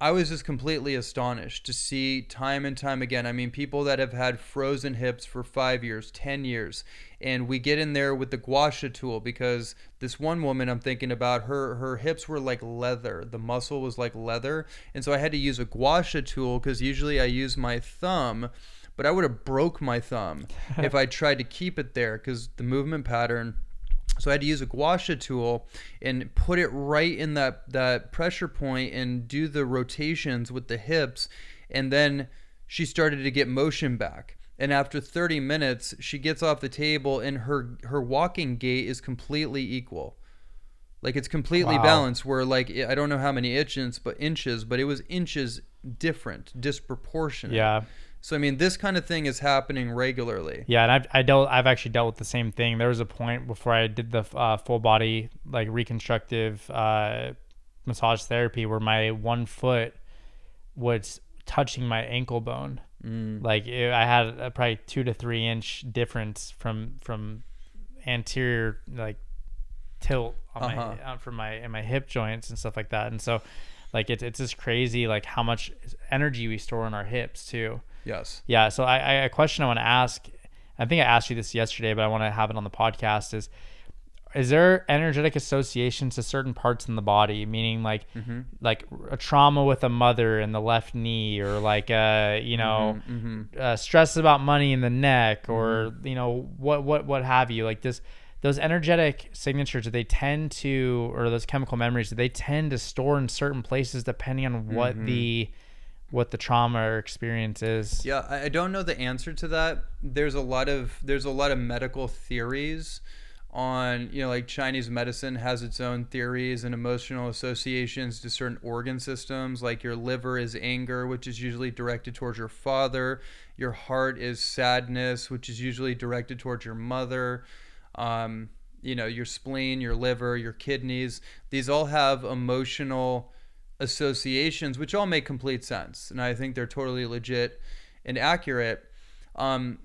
[SPEAKER 2] I was just completely astonished to see time and time again. I mean, people that have had frozen hips for five years, 10 years, and we get in there with the guasha tool because this one woman I'm thinking about, her, her hips were like leather. The muscle was like leather. And so I had to use a guasha tool because usually I use my thumb, but I would have broke my thumb if I tried to keep it there because the movement pattern. So I had to use a guasha tool and put it right in that, that pressure point and do the rotations with the hips. And then she started to get motion back. And after 30 minutes, she gets off the table and her, her walking gait is completely equal. Like it's completely
[SPEAKER 1] Wow.
[SPEAKER 2] balanced where like I don't know how many inches, but inches, but it was inches different, disproportionate.
[SPEAKER 1] Yeah.
[SPEAKER 2] So I mean, this kind of thing is happening regularly.
[SPEAKER 1] Yeah, and I've I dealt I've actually dealt with the same thing. There was a point before I did the uh, full body like reconstructive uh, massage therapy where my one foot was touching my ankle bone.
[SPEAKER 2] Mm.
[SPEAKER 1] Like it, I had a probably two to three inch difference from from anterior like tilt on
[SPEAKER 2] Uh-huh.
[SPEAKER 1] my uh, from my and my hip joints and stuff like that. And so like it's it's just crazy like how much energy we store in our hips too.
[SPEAKER 2] Yes.
[SPEAKER 1] Yeah. So I, I a question I want to ask. I think I asked you this yesterday, but I want to have it on the podcast. Is is there energetic associations to certain parts in the body? Meaning like mm-hmm. like a trauma with a mother in the left knee, or like uh you know mm-hmm, mm-hmm. uh, stress about money in the neck, or you know what what what have you? Like this. Those energetic signatures, do they tend to, or those chemical memories, do they tend to store in certain places depending on what the, what the trauma or experience is?
[SPEAKER 2] Yeah, I don't know the answer to that. There's a lot of there's a lot of medical theories on you know like Chinese medicine has its own theories and emotional associations to certain organ systems. Like your liver is anger, which is usually directed towards your father. Your heart is sadness, which is usually directed towards your mother. Um, you know your spleen, your liver, your kidneys. These all have emotional associations, which all make complete sense, and I think they're totally legit and accurate. Um,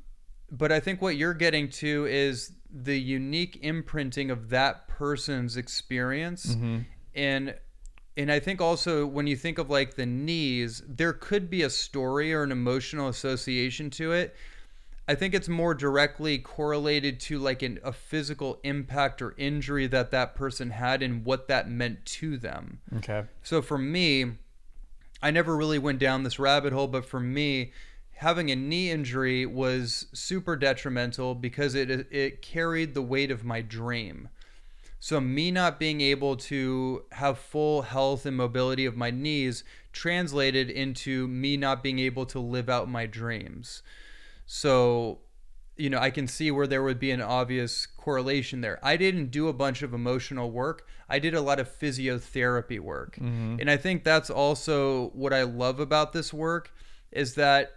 [SPEAKER 2] but I think what you're getting to is the unique imprinting of that person's experience, and and I think also when you think of like the knees, there could be a story or an emotional association to it. I think it's more directly correlated to like an, a physical impact or injury that that person had and what that meant to them.
[SPEAKER 1] Okay.
[SPEAKER 2] So for me, I never really went down this rabbit hole, but for me, having a knee injury was super detrimental because it it carried the weight of my dream. So me not being able to have full health and mobility of my knees translated into me not being able to live out my dreams. So, you know, I can see where there would be an obvious correlation there. I didn't do a bunch of emotional work. I did a lot of physiotherapy work.
[SPEAKER 1] Mm-hmm.
[SPEAKER 2] And I think that's also what I love about this work is that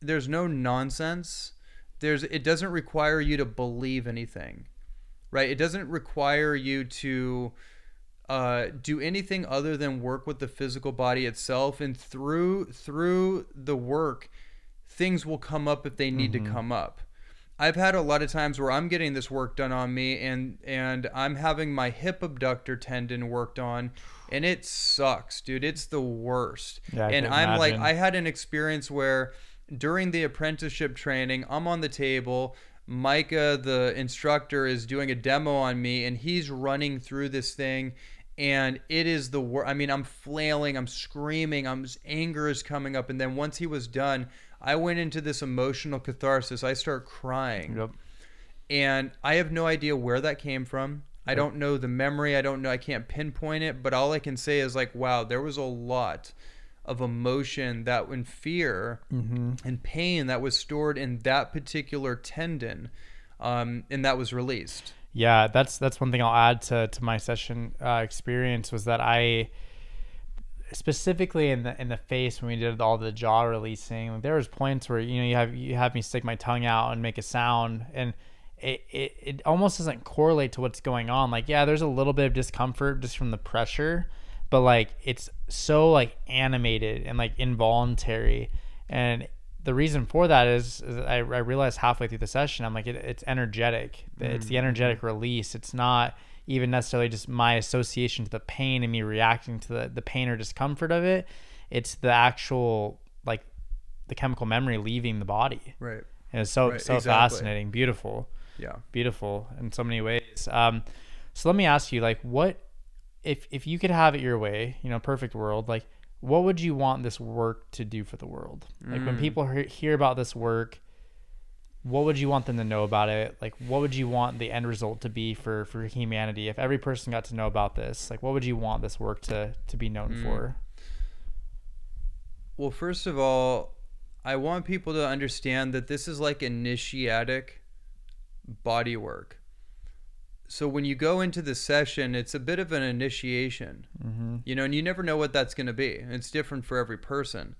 [SPEAKER 2] there's no nonsense. There's it doesn't require you to believe anything. Right? It doesn't require you to uh, do anything other than work with the physical body itself and through through the work things will come up if they need
[SPEAKER 1] Mm-hmm.
[SPEAKER 2] to come up. I've had a lot of times where I'm getting this work done on me and and I'm having my hip abductor tendon worked on and it sucks, dude. It's the worst.
[SPEAKER 1] Yeah,
[SPEAKER 2] and I'm like. I had an experience where during the apprenticeship training, I'm on the table Micah, the instructor, is doing a demo on me, and he's running through this thing, and it is the worst. I mean, I'm flailing, I'm screaming, I'm anger is coming up, and then once he was done, I went into this emotional catharsis. I start crying,
[SPEAKER 1] Yep.
[SPEAKER 2] and I have no idea where that came from. I don't know the memory. I don't know. I can't pinpoint it. But all I can say is like, wow, there was a lot of emotion that in fear and pain that was stored in that particular tendon, um, and that was released.
[SPEAKER 1] Yeah, that's that's one thing I'll add to to my session uh, experience was that I specifically in the in the face when we did all the jaw releasing, like, there was points where you know you have you have me stick my tongue out and make a sound and. It, it, it almost doesn't correlate to what's going on. Like, yeah, there's a little bit of discomfort just from the pressure, but like it's so like animated and like involuntary. And the reason for that is, is I, I realized halfway through the session, I'm like, it, it's energetic. It's the mm-hmm. energetic release. It's not even necessarily just my association to the pain and me reacting to the, the pain or discomfort of it. It's the actual, like, the chemical memory leaving the body.
[SPEAKER 2] Right.
[SPEAKER 1] And it's so,
[SPEAKER 2] Right,
[SPEAKER 1] so
[SPEAKER 2] exactly.
[SPEAKER 1] fascinating, beautiful
[SPEAKER 2] Yeah.
[SPEAKER 1] beautiful in so many ways. Um, so let me ask you, like, what if if you could have it your way, you know, perfect world, like, what would you want this work to do for the world? Like,
[SPEAKER 2] Mm.
[SPEAKER 1] when people hear, hear about this work, what would you want them to know about it? Like, what would you want the end result to be for for humanity? If every person got to know about this, like, what would you want this work to to be known
[SPEAKER 2] Mm.
[SPEAKER 1] for?
[SPEAKER 2] Well, first of all, I want people to understand that this is like initiatic body work. So when you go into the session, it's a bit of an initiation,
[SPEAKER 1] Mm-hmm.
[SPEAKER 2] you know, and you never know what that's going to be. It's different for every person.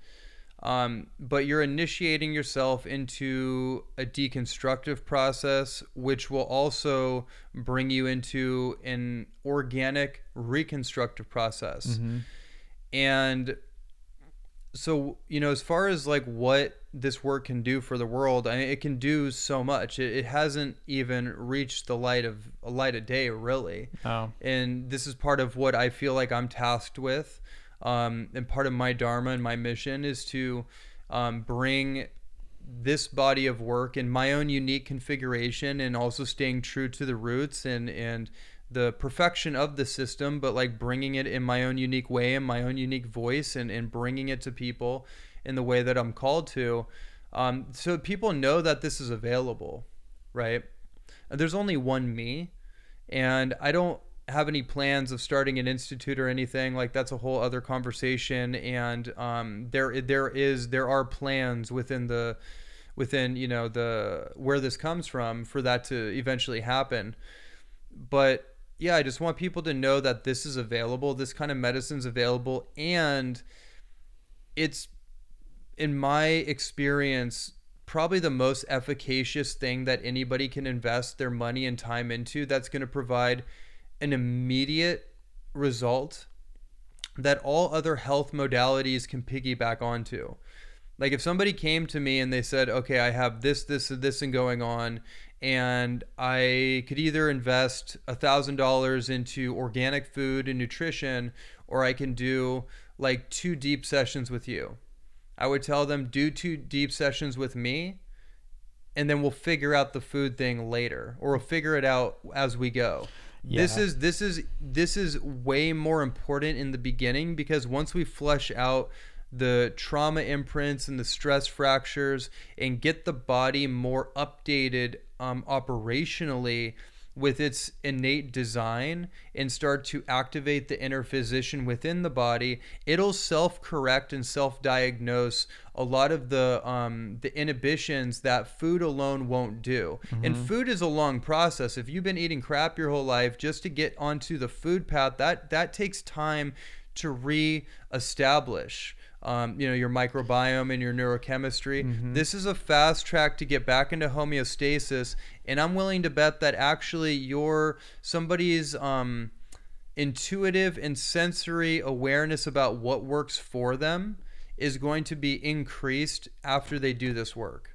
[SPEAKER 2] Um, but you're initiating yourself into a deconstructive process, which will also bring you into an organic reconstructive process.
[SPEAKER 1] Mm-hmm.
[SPEAKER 2] and so you know as far as like what this work can do for the world I mean, it can do so much. It, it hasn't even reached the light of a light of day really.
[SPEAKER 1] Oh,
[SPEAKER 2] and this is part of what i feel like i'm tasked with um, and part of my dharma and my mission is to um, bring this body of work in my own unique configuration and also staying true to the roots and and the perfection of the system but like bringing it in my own unique way and my own unique voice and, and bringing it to people in the way that i'm called to um, so people know that this is available right? There's only one me and i don't have any plans of starting an institute or anything? Like that's a whole other conversation. And um, there there is there are plans within the within you know the where this comes from for that to eventually happen. But yeah i just want people to know that this is available this kind of medicine's available. And it's in my experience probably the most efficacious thing that anybody can invest their money and time into that's going to provide an immediate result that all other health modalities can piggyback onto. Like if somebody came to me and they said, "Okay, I have this, this, and this, and going on, and I could either invest a thousand dollars into organic food and nutrition, or I can do like two deep sessions with you," I would tell them, "Do two deep sessions with me, and then we'll figure out the food thing later or we'll figure it out as we go. This is this is this is way more important in the beginning because once we flesh out the trauma imprints and the stress fractures and get the body more updated um, operationally with its innate design and start to activate the inner physician within the body, it'll self-correct and self-diagnose a lot of the um, the inhibitions that food alone won't do. And food is a long process. If you've been eating crap your whole life just to get onto the food path, that that takes time to re-establish. Um, you know your microbiome and your neurochemistry. This is a fast track to get back into homeostasis, and I'm willing to bet that actually your somebody's um, intuitive and sensory awareness about what works for them is going to be increased after they do this work.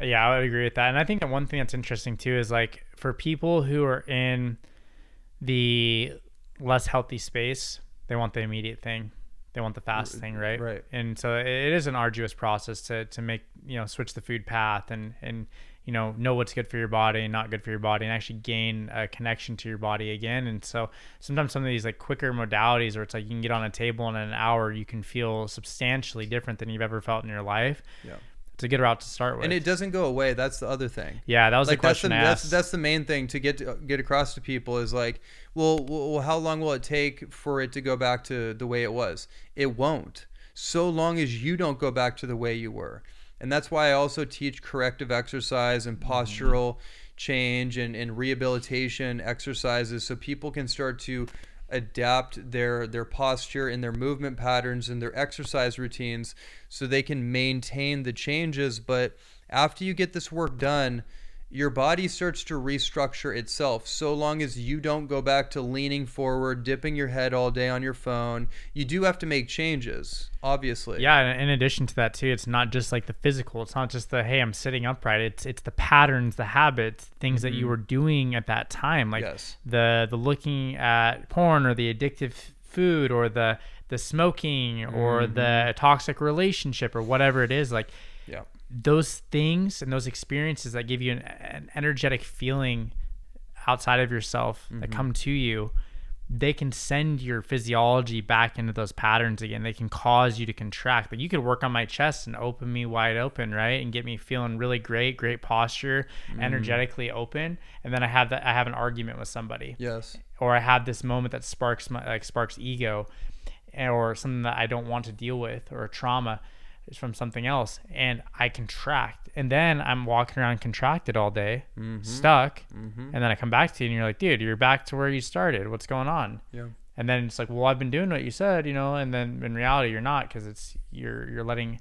[SPEAKER 1] Yeah, I would agree with that. And I think that one thing that's interesting too is like for people who are in the less healthy space, they want the immediate thing. They want the fast thing, right?
[SPEAKER 2] right.
[SPEAKER 1] And so it is an arduous process to to make, you know, switch the food path and and you know, know what's good for your body and not good for your body and actually gain a connection to your body again. And so sometimes some of these like quicker modalities where it's like you can get on a table and in an hour you can feel substantially different than you've ever felt in your life.
[SPEAKER 2] Yeah.
[SPEAKER 1] It's get good route to start with.
[SPEAKER 2] And it doesn't go away. That's the other thing.
[SPEAKER 1] Yeah, that was
[SPEAKER 2] like
[SPEAKER 1] the question
[SPEAKER 2] that's the, that's that's the main thing to get to, get across to people is like, well, well, how long will it take for it to go back to the way it was? It won't. So long as you don't go back to the way you were. And that's why I also teach corrective exercise and mm-hmm. postural change and, and rehabilitation exercises so people can start to adapt their their posture and their movement patterns and their exercise routines so they can maintain the changes. But after you get this work done your body starts to restructure itself so long as you don't go back to leaning forward dipping your head all day on your phone you do have to make changes obviously
[SPEAKER 1] Yeah, and in addition to that too, it's not just like the physical. It's not just the hey, I'm sitting upright. It's it's the patterns, the habits, things that you mm-hmm. were doing at that time, like
[SPEAKER 2] Yes.
[SPEAKER 1] the the looking at porn or the addictive food or the the smoking or mm-hmm. the toxic relationship or whatever it is. Like
[SPEAKER 2] yeah
[SPEAKER 1] those things and those experiences that give you an, an energetic feeling outside of yourself that mm-hmm. come to you they can send your physiology back into those patterns again. They can cause you to contract. But you could work on my chest and open me wide open right? And get me feeling really great great posture mm-hmm. energetically open. And then i have that i have an argument with somebody.
[SPEAKER 2] Yes.
[SPEAKER 1] Or I have this moment that sparks my like sparks ego, eh, or something that I don't want to deal with, or a trauma is from something else, and I contract, and then I'm walking around contracted all day, mm-hmm. stuck, mm-hmm. and then I come back to you, and you're like, dude, you're back to where you started. What's going on?
[SPEAKER 2] yeah
[SPEAKER 1] And then it's like, well, I've been doing what you said, you know, and then in reality, you're not because it's you're you're letting,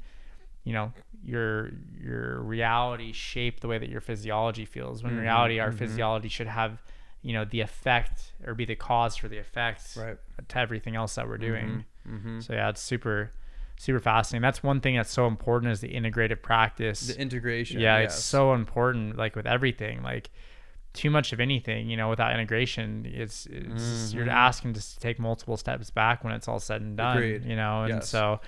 [SPEAKER 1] you know, your your reality shape the way that your physiology feels. When in mm-hmm. reality, our physiology should have, you know, the effect or be the cause for the effect
[SPEAKER 2] Right.
[SPEAKER 1] to everything else that we're doing.
[SPEAKER 2] mm-hmm.
[SPEAKER 1] So yeah, it's super super fascinating. That's one thing that's so important is the integrative practice
[SPEAKER 2] the integration
[SPEAKER 1] yeah
[SPEAKER 2] yes.
[SPEAKER 1] it's so important like with everything like too much of anything you know without integration it's, it's you're asking to take multiple steps back when it's all said and done
[SPEAKER 2] Mm-hmm. Agreed.
[SPEAKER 1] you know and
[SPEAKER 2] Yes.
[SPEAKER 1] so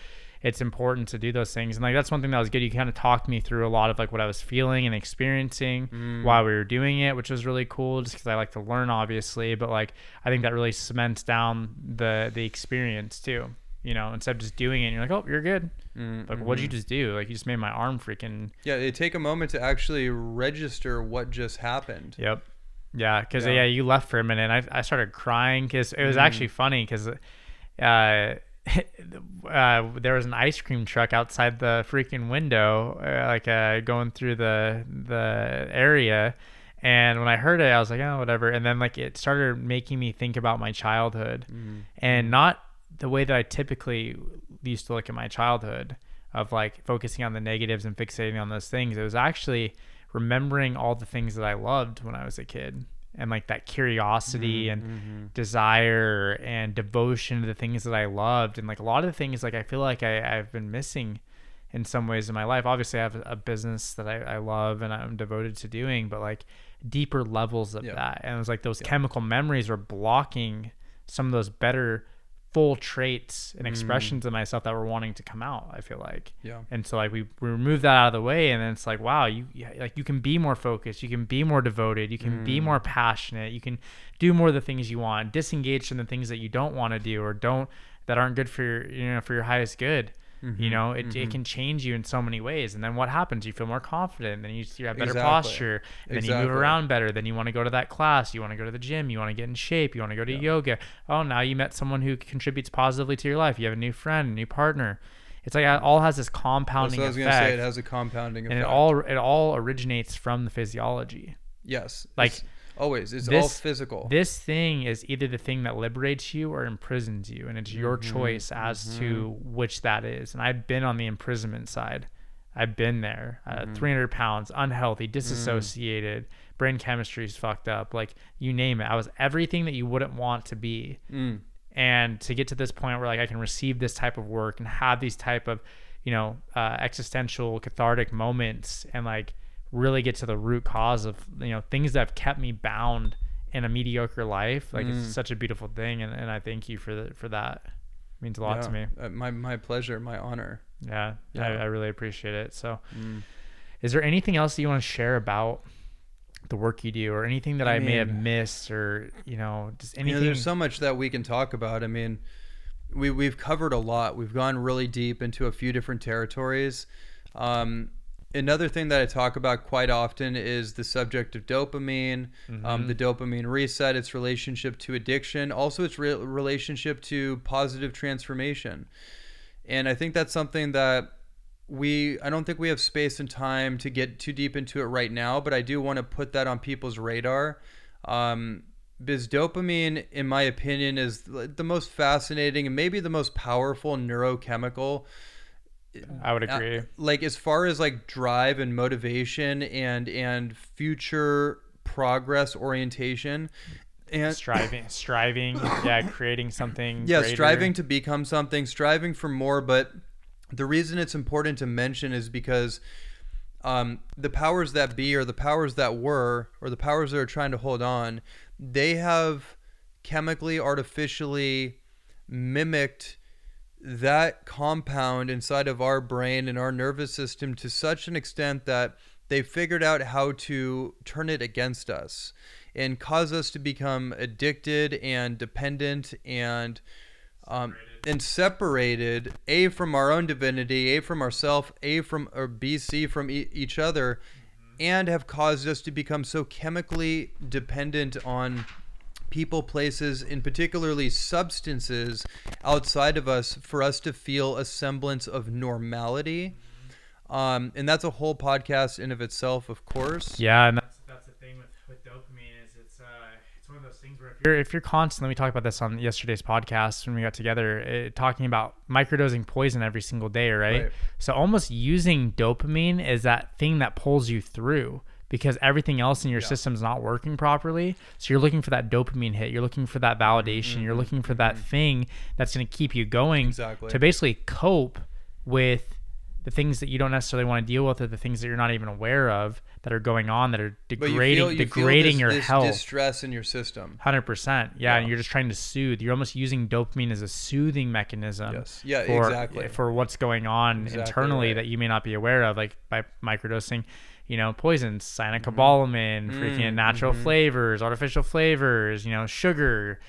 [SPEAKER 1] it's important to do those things and like that's one thing that was good you kind of talked me through a lot of like what i was feeling and experiencing
[SPEAKER 2] Mm.
[SPEAKER 1] while we were doing it which was really cool just because i like to learn obviously but like i think that really cements down the the experience too you know instead of just doing it and you're like oh you're good
[SPEAKER 2] Mm,
[SPEAKER 1] like what'd
[SPEAKER 2] mm-hmm.
[SPEAKER 1] you just do like you just made my arm freaking
[SPEAKER 2] yeah they take a moment to actually register what just happened
[SPEAKER 1] Yep. Yeah, because
[SPEAKER 2] Yeah.
[SPEAKER 1] yeah. you left for a minute. And I I started crying because it was
[SPEAKER 2] Mm.
[SPEAKER 1] actually funny because uh, uh, there was an ice cream truck outside the freaking window, uh, like uh, going through the the area. And when I heard it, I was like, oh, whatever. And then like it started making me think about my childhood,
[SPEAKER 2] Mm.
[SPEAKER 1] and not the way that I typically used to look at my childhood of like focusing on the negatives and fixating on those things. It was actually remembering all the things that I loved when I was a kid and like that curiosity mm-hmm, and mm-hmm. desire and devotion to the things that I loved. And like a lot of the things like I feel like I, I've been missing in some ways in my life. Obviously I have a business that I, I love and I'm devoted to doing, but like deeper levels of
[SPEAKER 2] Yeah.
[SPEAKER 1] that. And it was like those chemical memories were blocking some of those better full traits and mm. expressions of myself that were wanting to come out i feel like.
[SPEAKER 2] Yeah.
[SPEAKER 1] and so like we, we remove that out of the way and then it's like wow you like you can be more focused you can be more devoted you can be mm. more passionate you can do more of the things you want disengage from the things that you don't want to do or don't that aren't good for your you know for your highest good
[SPEAKER 2] Mm-hmm.
[SPEAKER 1] you know it, it can change you in so many ways. And then what happens? You feel more confident. Then you, you have better
[SPEAKER 2] Exactly.
[SPEAKER 1] posture. And then you move around better. Then you want to go to that class. You want to go to the gym. You want to get in shape. You want to go to yoga. Oh now you met someone who contributes positively to your life. You have a new friend a new partner. It's like it all has this
[SPEAKER 2] That's
[SPEAKER 1] compounding
[SPEAKER 2] what I was gonna say. It has a compounding effect.
[SPEAKER 1] and it all it all originates from the physiology.
[SPEAKER 2] Yes,
[SPEAKER 1] like,
[SPEAKER 2] always, it's all
[SPEAKER 1] this-
[SPEAKER 2] physical.
[SPEAKER 1] this thing is either the thing that liberates you or imprisons you and it's your
[SPEAKER 2] Mm-hmm.
[SPEAKER 1] choice as to which that is and i've been on the imprisonment side i've been there uh,
[SPEAKER 2] Mm-hmm.
[SPEAKER 1] 300 pounds unhealthy
[SPEAKER 2] Mm.
[SPEAKER 1] disassociated brain chemistry's fucked up like you name it i was everything that you wouldn't want to be
[SPEAKER 2] Mm.
[SPEAKER 1] and to get to this point where like i can receive this type of work and have these type of you know uh, existential cathartic moments and like really get to the root cause of you know things that have kept me bound in a mediocre life like
[SPEAKER 2] Mm.
[SPEAKER 1] it's such a beautiful thing and, and i thank you for the, for that it means a lot to me
[SPEAKER 2] Uh, my my pleasure, my honor.
[SPEAKER 1] yeah, I,
[SPEAKER 2] Yeah.
[SPEAKER 1] I really appreciate it so
[SPEAKER 2] Mm.
[SPEAKER 1] is there anything else that you want to share about the work you do or anything that i,
[SPEAKER 2] I
[SPEAKER 1] may have missed or you know just
[SPEAKER 2] You
[SPEAKER 1] anything
[SPEAKER 2] know, there's so much that we can talk about. I mean, we we've covered a lot. We've gone really deep into a few different territories. Um, another thing that I talk about quite often is the subject of dopamine, um, the dopamine reset, its relationship to addiction, also its re- relationship to positive transformation. And I think that's something that we I don't think we have space and time to get too deep into it right now, but I do want to put that on people's radar. Um, because dopamine, in my opinion, is the most fascinating and maybe the most powerful neurochemical.
[SPEAKER 1] I would
[SPEAKER 2] Uh,
[SPEAKER 1] agree
[SPEAKER 2] like as far as like drive and motivation and and future progress orientation, and
[SPEAKER 1] striving striving yeah creating something
[SPEAKER 2] yeah
[SPEAKER 1] greater.
[SPEAKER 2] striving to become something striving for more but the reason it's important to mention is because um, the powers that be or the powers that were or the powers that are trying to hold on they have chemically artificially mimicked that compound inside of our brain and our nervous system to such an extent that they figured out how to turn it against us and cause us to become addicted and dependent and um, and separated a from our own divinity a from ourself a from or bc from e- each other and have caused us to become so chemically dependent on people, places, and particularly substances outside of us for us to feel a semblance of normality. Um, and that's a whole podcast in of itself, of course.
[SPEAKER 1] Yeah, and that's that's the thing with, with dopamine is it's uh it's one of those things where if you're if you're constantly we talked about this on yesterday's podcast when we got together uh, talking about microdosing poison every single day, right?
[SPEAKER 2] Right.
[SPEAKER 1] So almost using dopamine is that thing that pulls you through because everything else in your
[SPEAKER 2] Yeah.
[SPEAKER 1] system's not working properly. So you're looking for that dopamine hit, you're looking for that validation, you're looking for that thing that's going to keep you going
[SPEAKER 2] Mm-hmm. Exactly.
[SPEAKER 1] to basically cope with the things that you don't necessarily want to deal with or the things that you're not even aware of that are going on that are
[SPEAKER 2] But you
[SPEAKER 1] degrading
[SPEAKER 2] feel, you
[SPEAKER 1] degrading
[SPEAKER 2] this,
[SPEAKER 1] your
[SPEAKER 2] this
[SPEAKER 1] health
[SPEAKER 2] distress in your system.
[SPEAKER 1] 100% yeah, and you're just trying to soothe you're almost using dopamine as a soothing mechanism
[SPEAKER 2] Yes. Yeah,
[SPEAKER 1] for,
[SPEAKER 2] exactly.
[SPEAKER 1] for what's going on
[SPEAKER 2] Exactly
[SPEAKER 1] internally
[SPEAKER 2] right.
[SPEAKER 1] that you may not be aware of like by microdosing you know poisons cyanocobalamin freaking
[SPEAKER 2] Mm,
[SPEAKER 1] natural
[SPEAKER 2] mhm.
[SPEAKER 1] flavors artificial flavors you know sugar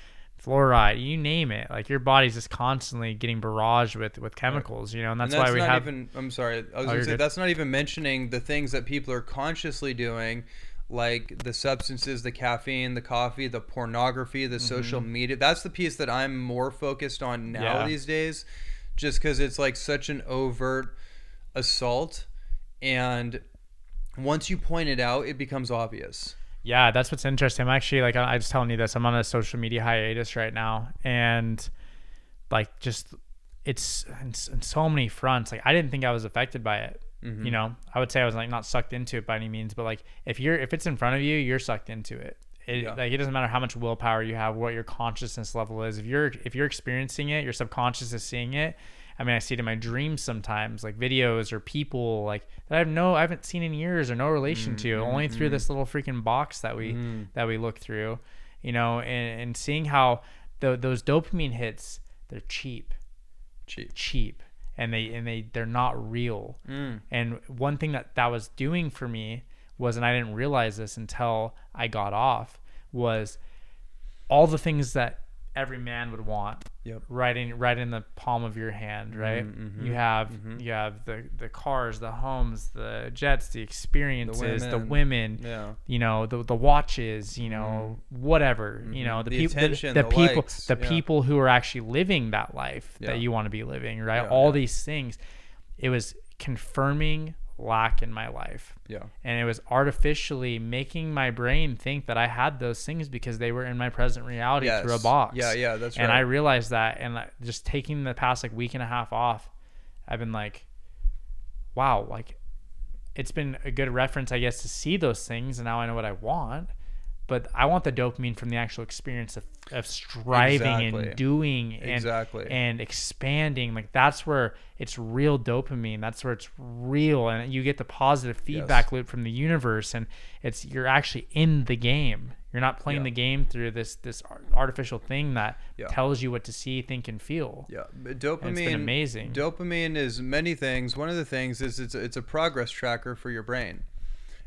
[SPEAKER 1] fluoride you name it like your body's just constantly getting barraged with with chemicals you know and that's,
[SPEAKER 2] and that's
[SPEAKER 1] why we have
[SPEAKER 2] even i'm sorry i was
[SPEAKER 1] Oh,
[SPEAKER 2] gonna say
[SPEAKER 1] good.
[SPEAKER 2] that's not even mentioning the things that people are consciously doing like the substances the caffeine the coffee the pornography the social media that's the piece that i'm more focused on now
[SPEAKER 1] Mm-hmm. Yeah.
[SPEAKER 2] these days just because it's like such an overt assault and once you point it out it becomes obvious
[SPEAKER 1] Yeah, that's what's interesting. I'm actually like I I was telling you this. I'm on a social media hiatus right now, and like just it's in, in so many fronts. Like I didn't think I was affected by it.
[SPEAKER 2] Mm-hmm.
[SPEAKER 1] You know, I would say I was like not sucked into it by any means, but like if you're if it's in front of you, you're sucked into it. It,
[SPEAKER 2] Yeah.
[SPEAKER 1] Like it doesn't matter how much willpower you have, what your consciousness level is. If you're if you're experiencing it, your subconscious is seeing it. I mean, I see it in my dreams sometimes, like videos or people like that I have no, I haven't seen in years or no relation to, mm, only through mm, this mm. little freaking box that we that we look through, you know, and, and seeing how the, those dopamine hits they're cheap,
[SPEAKER 2] Cheap.
[SPEAKER 1] cheap, and they and they they're not real.
[SPEAKER 2] Mm.
[SPEAKER 1] And one thing that that was doing for me was, and I didn't realize this until I got off, was all the things that every man would want
[SPEAKER 2] Yep.
[SPEAKER 1] right in right in the palm of your hand right
[SPEAKER 2] Mhm,
[SPEAKER 1] you have
[SPEAKER 2] mhm.
[SPEAKER 1] you have the the cars the homes the jets the experiences the
[SPEAKER 2] women.
[SPEAKER 1] women,
[SPEAKER 2] Yeah.
[SPEAKER 1] you know the the watches you know whatever you know the,
[SPEAKER 2] The
[SPEAKER 1] people the,
[SPEAKER 2] the
[SPEAKER 1] people
[SPEAKER 2] likes,
[SPEAKER 1] the
[SPEAKER 2] yeah.
[SPEAKER 1] people who are actually living that life
[SPEAKER 2] Yeah.
[SPEAKER 1] that you want to be living right all these things it was confirming lack in my life
[SPEAKER 2] Yeah.
[SPEAKER 1] and it was artificially making my brain think that I had those things because they were in my present reality through a box.
[SPEAKER 2] Yeah, yeah, that's right.
[SPEAKER 1] and I realized that, and just taking the past like week and a half off, I've been like, wow, like it's been a good reference, I guess, to see those things, and now I know what I want. But I want the dopamine from the actual experience of, of striving
[SPEAKER 2] Exactly.
[SPEAKER 1] and doing and
[SPEAKER 2] Exactly.
[SPEAKER 1] and expanding. Like that's where it's real dopamine. That's where it's real, and you get the positive feedback loop from the universe, and it's you're actually in the game. You're not playing
[SPEAKER 2] Yeah.
[SPEAKER 1] the game through this this artificial thing that
[SPEAKER 2] Yeah.
[SPEAKER 1] tells you what to see, think, and feel.
[SPEAKER 2] Yeah, but dopamine.
[SPEAKER 1] And it's been amazing.
[SPEAKER 2] Dopamine is many things. One of the things is it's it's a progress tracker for your brain,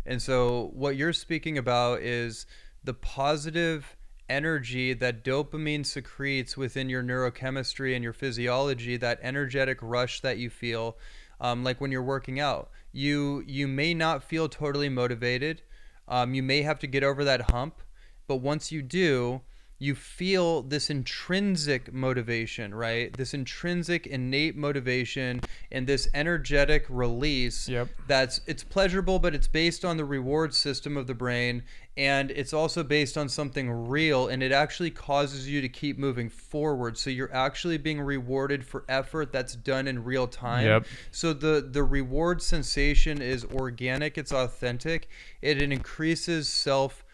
[SPEAKER 2] and so what you're speaking about is the positive energy that dopamine secretes within your neurochemistry and your physiology. That energetic rush that you feel, um, like when you're working out. You you may not feel totally motivated. Um, you may have to get over that hump, but once you do, you feel this intrinsic motivation, right? This intrinsic innate motivation and this energetic release
[SPEAKER 1] Yep.
[SPEAKER 2] that's it's pleasurable but it's based on the reward system of the brain and it's also based on something real and it actually causes you to keep moving forward so you're actually being rewarded for effort that's done in real time
[SPEAKER 1] Yep.
[SPEAKER 2] so the the reward sensation is organic it's authentic it increases self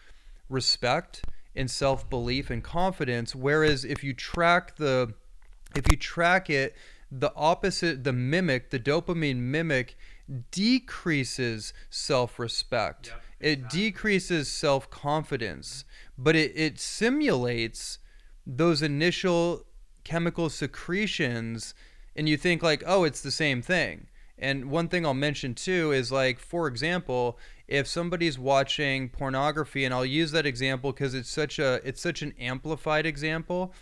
[SPEAKER 2] respect and self-belief and confidence whereas if you track the if you track it the opposite the mimic the dopamine mimic decreases self-respect.
[SPEAKER 1] Yep,
[SPEAKER 2] it decreases self-confidence but it, it simulates those initial chemical secretions and you think like oh it's the same thing. And one thing I'll mention too is like, for example, if somebody's watching pornography, and I'll use that example because it's such a it's such an amplified example.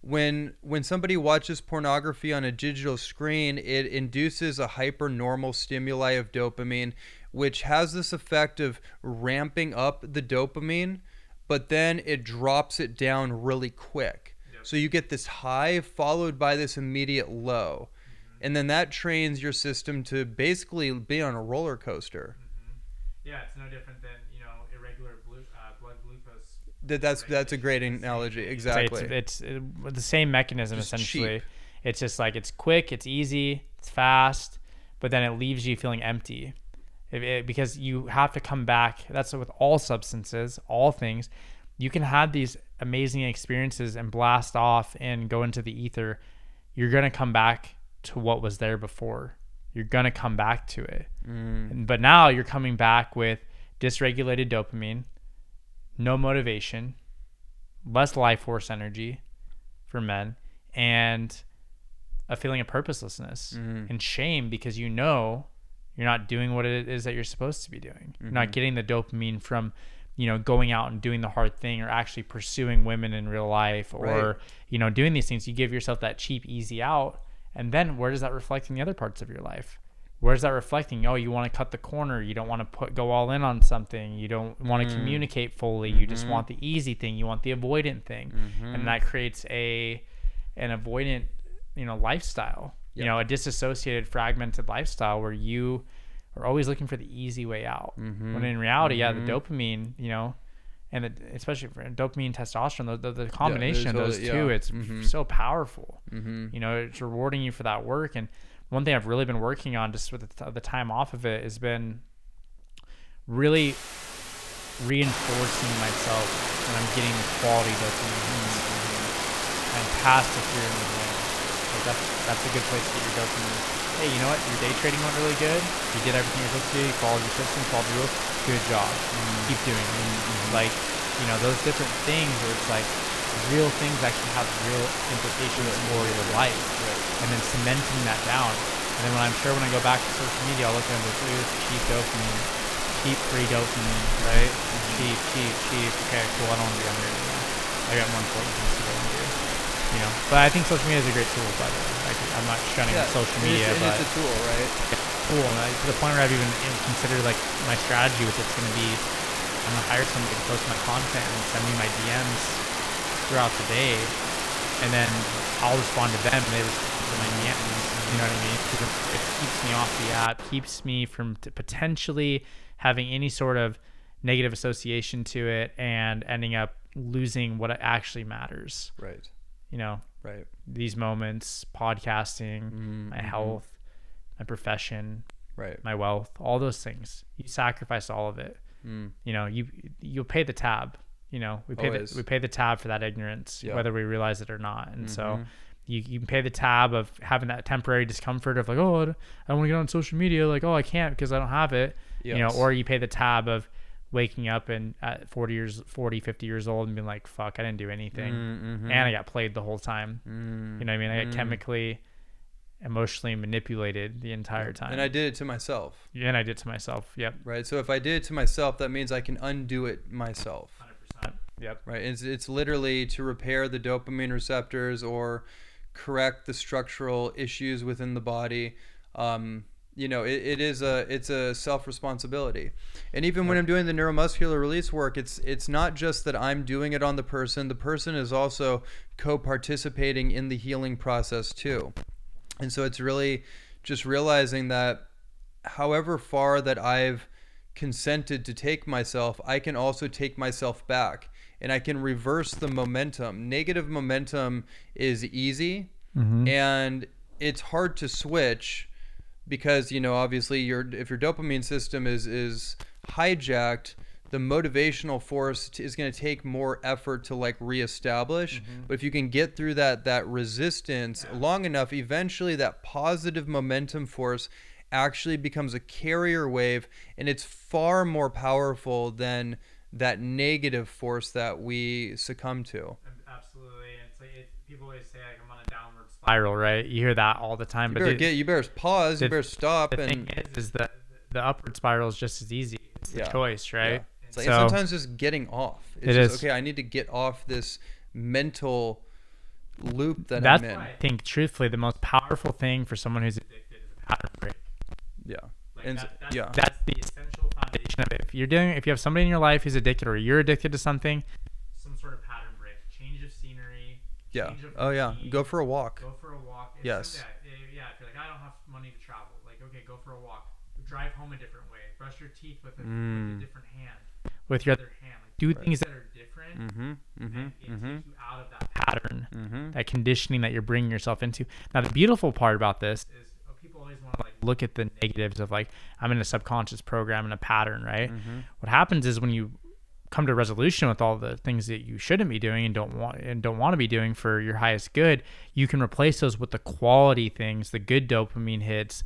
[SPEAKER 2] When when somebody watches pornography on a digital screen, it induces a hypernormal stimuli of dopamine, which has this effect of ramping up the dopamine, but then it drops it down really quick. So you get this high followed by this immediate low mm-hmm. and then that trains your system to basically be on a roller coaster. Mm-hmm.
[SPEAKER 1] Yeah, it's no different than you know irregular blue, uh, blood glucose.
[SPEAKER 2] That that's that's a great analogy. Exactly.
[SPEAKER 1] It's, it's uh, the same mechanism
[SPEAKER 2] Just
[SPEAKER 1] essentially.
[SPEAKER 2] cheap.
[SPEAKER 1] It's just like it's quick, it's easy, it's fast, but then it leaves you feeling empty. If it, because you have to come back. That's with all substances, all things. You can have these amazing experiences and blast off and go into the ether. You're gonna come back to what was there before. You're gonna come back to it.
[SPEAKER 2] Mm.
[SPEAKER 1] But now you're coming back with dysregulated dopamine, no motivation, less life force energy for men, and a feeling of purposelessness
[SPEAKER 2] Mhm.
[SPEAKER 1] and shame because you know you're not doing what it is that you're supposed to be doing. You're not getting the dopamine from, you know, going out and doing the hard thing or actually pursuing women in real life or,
[SPEAKER 2] Right.
[SPEAKER 1] you know, doing these things. You give yourself that cheap, easy out. And then where does that reflect in the other parts of your life? Where's that reflecting? Oh, you want to cut the corner. You don't want to put go all in on something. You don't want to mm. communicate fully. You just mm-hmm. want the easy thing. You want the avoidant thing, mm-hmm. and that creates a an avoidant, you know, lifestyle. You know, a disassociated, fragmented lifestyle where you are always looking for the easy way out. Mm-hmm. When in reality, yeah, the dopamine, you know, and the, especially for dopamine, and testosterone, the, the, the combination of those two,
[SPEAKER 2] yeah.
[SPEAKER 1] it's
[SPEAKER 2] Mhm.
[SPEAKER 1] so powerful
[SPEAKER 2] Mhm.
[SPEAKER 1] you know it's rewarding you for that work and one thing i've really been working on just with the, the time off of it has been really reinforcing myself when i'm getting the quality dopamine hits. fantastic here in the morning like that's that's a good place to get your dopamine hey you know what your day trading went really good you did everything you're supposed to do you followed your system followed your rules good job mm. keep doing it mm-hmm. Mm-hmm. like you know those different things where it's like real things actually have real implications for your life,
[SPEAKER 2] Right.
[SPEAKER 1] and then cementing that down. And then when I'm sure when I go back to social media, I'll look at them and be like, "Ooh, cheap dopamine, cheap free dopamine, right? Mm-hmm. Cheap, cheap, cheap. Okay, cool. I don't want to be on here anymore. I got more important things to go do. You know, but I think social media is a great tool. By the way, like, I'm not shunning
[SPEAKER 2] Yeah,
[SPEAKER 1] social media,
[SPEAKER 2] it's,
[SPEAKER 1] but
[SPEAKER 2] it's a tool, right?
[SPEAKER 1] cool. And I, to the point where I've even considered like my strategy with it's going to be I'm going to hire somebody to post my content and send me my DMs throughout the day, and then I'll respond to them and they respond to my DMs. You know what I mean? 'Cause It, it keeps me off the app, keeps me from t- potentially having any sort of negative association to it and ending up losing what actually matters.
[SPEAKER 2] Right.
[SPEAKER 1] You know,
[SPEAKER 2] Right.
[SPEAKER 1] these moments, podcasting,
[SPEAKER 2] Mhm,
[SPEAKER 1] my
[SPEAKER 2] mhm.
[SPEAKER 1] health, my profession,
[SPEAKER 2] Right.
[SPEAKER 1] my wealth, all those things. You sacrifice all of it.
[SPEAKER 2] Mm.
[SPEAKER 1] You know, you you'll pay the tab. You know, we pay
[SPEAKER 2] Always.
[SPEAKER 1] the, we pay the tab for that ignorance,
[SPEAKER 2] Yeah.
[SPEAKER 1] whether we realize it or not. And so
[SPEAKER 2] Mhm.
[SPEAKER 1] you you can pay the tab of having that temporary discomfort of like, oh, I don't, want to get on social media. Like, oh, I can't because I don't have it. You know, or you pay the tab of waking up and at 40 years 40 50 years old and being like fuck i didn't do anything
[SPEAKER 2] Mm, mhm.
[SPEAKER 1] and i got played the whole time
[SPEAKER 2] Mm,
[SPEAKER 1] you know what i mean i got
[SPEAKER 2] mm.
[SPEAKER 1] chemically emotionally manipulated the entire time
[SPEAKER 2] And I did it to myself, yeah
[SPEAKER 1] and I did to myself. Yep.
[SPEAKER 2] right? So if I did it to myself, that means I can undo it myself,
[SPEAKER 1] 100%. Yep.
[SPEAKER 2] right? It's it's literally to repair the dopamine receptors or correct the structural issues within the body. Um, you know, it, it is a it's a self responsibility. And even when I'm doing the neuromuscular release work, it's it's not just that I'm doing it on the person. The person is also co-participating in the healing process too. And so it's really just realizing that however far that I've consented to take myself, I can also take myself back and I can reverse the momentum. Negative momentum is easy mm-hmm. and it's hard to switch because you know obviously your if your dopamine system is is hijacked the motivational force t- is going to take more effort to like reestablish. Mm-hmm. But if you can get through that that resistance long enough eventually that positive momentum force actually becomes a carrier wave and it's far more powerful than that negative force that we succumb to.
[SPEAKER 1] Absolutely. It's like it, people always say like I'm on a downward spiral, right? You hear that all the time.
[SPEAKER 2] you
[SPEAKER 1] but
[SPEAKER 2] better
[SPEAKER 1] the,
[SPEAKER 2] get you better pause you
[SPEAKER 1] the-
[SPEAKER 2] better stop
[SPEAKER 1] the
[SPEAKER 2] and
[SPEAKER 1] thing is, is that the upward spiral is just as easy. It's the
[SPEAKER 2] Yeah.
[SPEAKER 1] choice, right?
[SPEAKER 2] Yeah. It's like
[SPEAKER 1] so
[SPEAKER 2] sometimes just getting off. It's
[SPEAKER 1] It
[SPEAKER 2] just
[SPEAKER 1] is.
[SPEAKER 2] okay. I need to get off this mental loop that
[SPEAKER 1] that's
[SPEAKER 2] I'm in.
[SPEAKER 1] I think, truthfully, the most powerful thing for someone who's addicted is a pattern break.
[SPEAKER 2] Yeah.
[SPEAKER 1] Like
[SPEAKER 2] And
[SPEAKER 1] that- that's,
[SPEAKER 2] yeah.
[SPEAKER 1] that's the essential foundation of it. If you're doing, if you have somebody in your life who's addicted, or you're addicted to something, some sort of pattern break, change of scenery.
[SPEAKER 2] Yeah.
[SPEAKER 1] change
[SPEAKER 2] Oh yeah.
[SPEAKER 1] routine,
[SPEAKER 2] Go for a walk.
[SPEAKER 1] Go for a walk. It's
[SPEAKER 2] Yes.
[SPEAKER 1] some- Yeah, yeah. If you're like, I don't have money to travel, like, okay, go for a walk. Drive home a different way. Brush your teeth with a, with
[SPEAKER 2] Mm.
[SPEAKER 1] a different hand. With your other hand. Like, do things that are different.
[SPEAKER 2] Mm-hmm.
[SPEAKER 1] And
[SPEAKER 2] Mm-hmm.
[SPEAKER 1] it
[SPEAKER 2] Mm-hmm.
[SPEAKER 1] takes you out of that pattern,
[SPEAKER 2] Mm-hmm.
[SPEAKER 1] that conditioning that you're bringing yourself into. Now, the beautiful part about this is uh, people always want to like look at the negatives of like I'm in a subconscious program and a pattern, right?
[SPEAKER 2] Mm-hmm.
[SPEAKER 1] What happens is when you come to resolution with all the things that you shouldn't be doing and don't want and don't want to be doing for your highest good, you can replace those with the quality things, the good dopamine hits,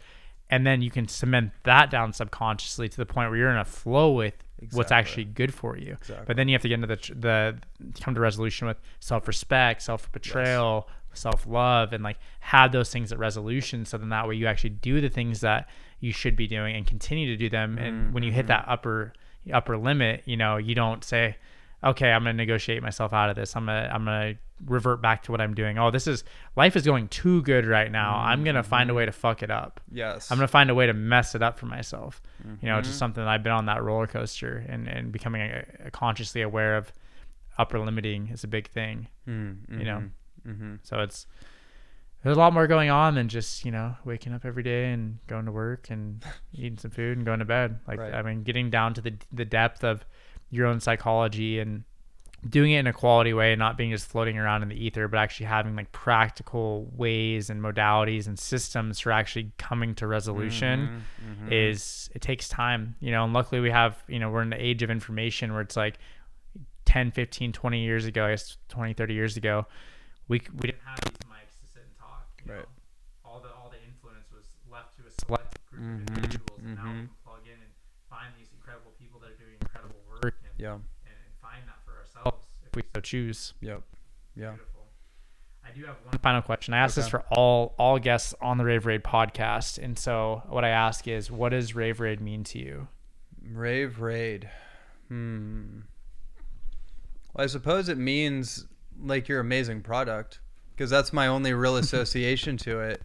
[SPEAKER 1] and then you can cement that down subconsciously to the point where you're in a flow with what's actually good for you.
[SPEAKER 2] Exactly.
[SPEAKER 1] But then you have to get into the the come to resolution with self-respect, self-betrayal, self-love and like have those things at resolution so then that way you actually do the things that you should be doing and continue to do them and mm-hmm, when you hit mm-hmm. that upper upper limit, you know, you don't say okay, I'm going to negotiate myself out of this. I'm going to I'm going to revert back to what I'm doing. Oh, this is life is going too good right now. I'm going to find a way to fuck it up.
[SPEAKER 2] Yes.
[SPEAKER 1] I'm gonna find a way to mess it up for myself. You know, it's
[SPEAKER 2] Mm-hmm.
[SPEAKER 1] just something that I've been on that roller coaster and, and becoming a, a consciously aware of upper limiting is a big thing.
[SPEAKER 2] Mm-hmm.
[SPEAKER 1] you know.
[SPEAKER 2] Mm-hmm.
[SPEAKER 1] So it's there's a lot more going on than just you know waking up every day and going to work and eating some food and going to bed. Like
[SPEAKER 2] Right.
[SPEAKER 1] I mean, getting down to the the depth of your own psychology and doing it in a quality way, and not being just floating around in the ether, but actually having like practical ways and modalities and systems for actually coming to resolution
[SPEAKER 2] Mm-hmm.
[SPEAKER 1] is it takes time you know and luckily we have you know we're in the age of information where it's like 10 15 20 years ago i guess 20 30 years ago we, we didn't have these mics to sit and talk you
[SPEAKER 2] Right.
[SPEAKER 1] know? all the all the influence was left to a select group
[SPEAKER 2] Mhm,
[SPEAKER 1] of individuals and now we
[SPEAKER 2] mhm.
[SPEAKER 1] can plug in and find these incredible people that are doing incredible work and,
[SPEAKER 2] Yeah.
[SPEAKER 1] and, and find that for ourselves if we so choose
[SPEAKER 2] Yep. Yeah.
[SPEAKER 1] I do have one final question. I ask this for all all guests on the Raveraide podcast, and so what I ask is, what does Raveraide mean to you?
[SPEAKER 2] Raveraide. Hmm. Well, I suppose it means like your amazing product because that's my only real association to it.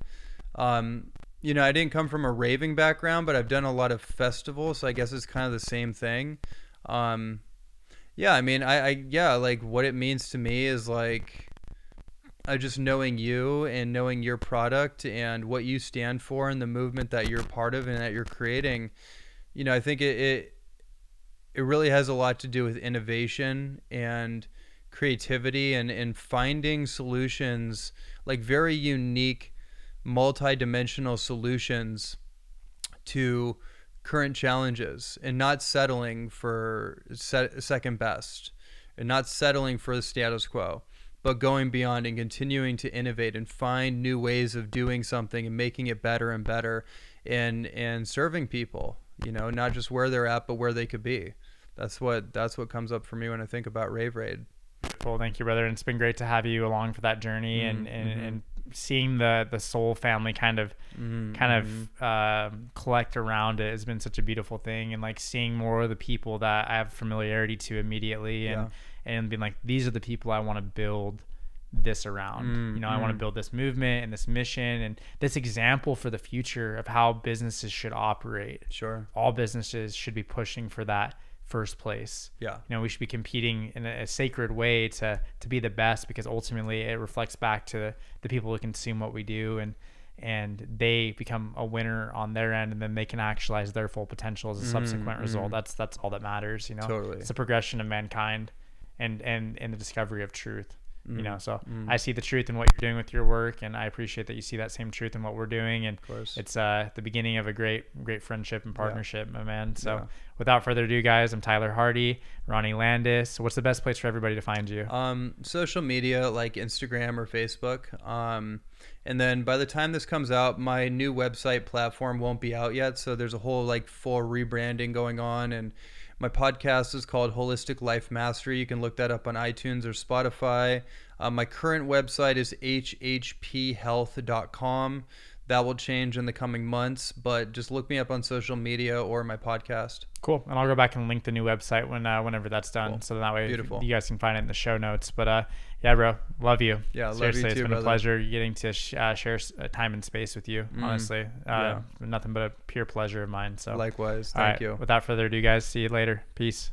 [SPEAKER 2] Um, you know, I didn't come from a raving background, but I've done a lot of festivals, so I guess it's kind of the same thing. Um, yeah, I mean, I, I yeah, like what it means to me is like uh, just knowing you and knowing your product and what you stand for and the movement that you're part of and that you're creating. You know, I think it, it it really has a lot to do with innovation and creativity and, and finding solutions like very unique multi-dimensional solutions to current challenges and not settling for se- second best and not settling for the status quo but going beyond and continuing to innovate and find new ways of doing something and making it better and better and and serving people you know not just where they're at but where they could be. That's what that's what comes up for me when i think about Raveraide
[SPEAKER 1] Well, thank you, brother. And it's been great to have you along for that journey mm-hmm. and, and, mm-hmm. and seeing the the soul family kind of mm-hmm. kind of um, collect around it has been such a beautiful thing. And like seeing more of the people that I have familiarity to immediately and and being like, these are the people I want to build this around. Mm, you know, I want to mm. build this movement and this mission and this example for the future of how businesses should operate.
[SPEAKER 2] sure
[SPEAKER 1] All businesses should be pushing for that first place.
[SPEAKER 2] Yeah.
[SPEAKER 1] You know we should be competing in a, a sacred way to to be the best because ultimately it reflects back to the people who consume what we do and and they become a winner on their end and then they can actualize their full potential as a subsequent mm-hmm. result. That's that's all that matters you know?
[SPEAKER 2] Totally.
[SPEAKER 1] it's a progression of mankind and and and the discovery of truth you know so i see the truth in what you're doing with your work and i appreciate that you see that same truth in what we're doing and
[SPEAKER 2] course.
[SPEAKER 1] it's uh the beginning of a great great friendship and partnership my man so
[SPEAKER 2] Yeah.
[SPEAKER 1] without further ado guys i'm tyler Hardie ronnie landis what's the best place for everybody to find you
[SPEAKER 2] Um, social media like Instagram or Facebook. Um, and then by the time this comes out, my new website platform won't be out yet. So there's a whole like full rebranding going on. And my podcast is called Holistic Life Mastery. You can look that up on iTunes or Spotify. Uh, my current website is hhphealth.com. That will change in the coming months, but just look me up on social media or my podcast.
[SPEAKER 1] cool and i'll go back and link the new website when uh, whenever that's done
[SPEAKER 2] Cool.
[SPEAKER 1] so that way
[SPEAKER 2] Beautiful.
[SPEAKER 1] you guys can find it in the show notes but uh yeah bro love you
[SPEAKER 2] Yeah, love you
[SPEAKER 1] seriously it's
[SPEAKER 2] too,
[SPEAKER 1] been
[SPEAKER 2] brother.
[SPEAKER 1] a pleasure getting to sh- uh, share s- uh, time and space with you honestly uh
[SPEAKER 2] yeah.
[SPEAKER 1] nothing but a pure pleasure of mine so
[SPEAKER 2] Likewise. Thank
[SPEAKER 1] right,
[SPEAKER 2] you.
[SPEAKER 1] without further ado guys see you later peace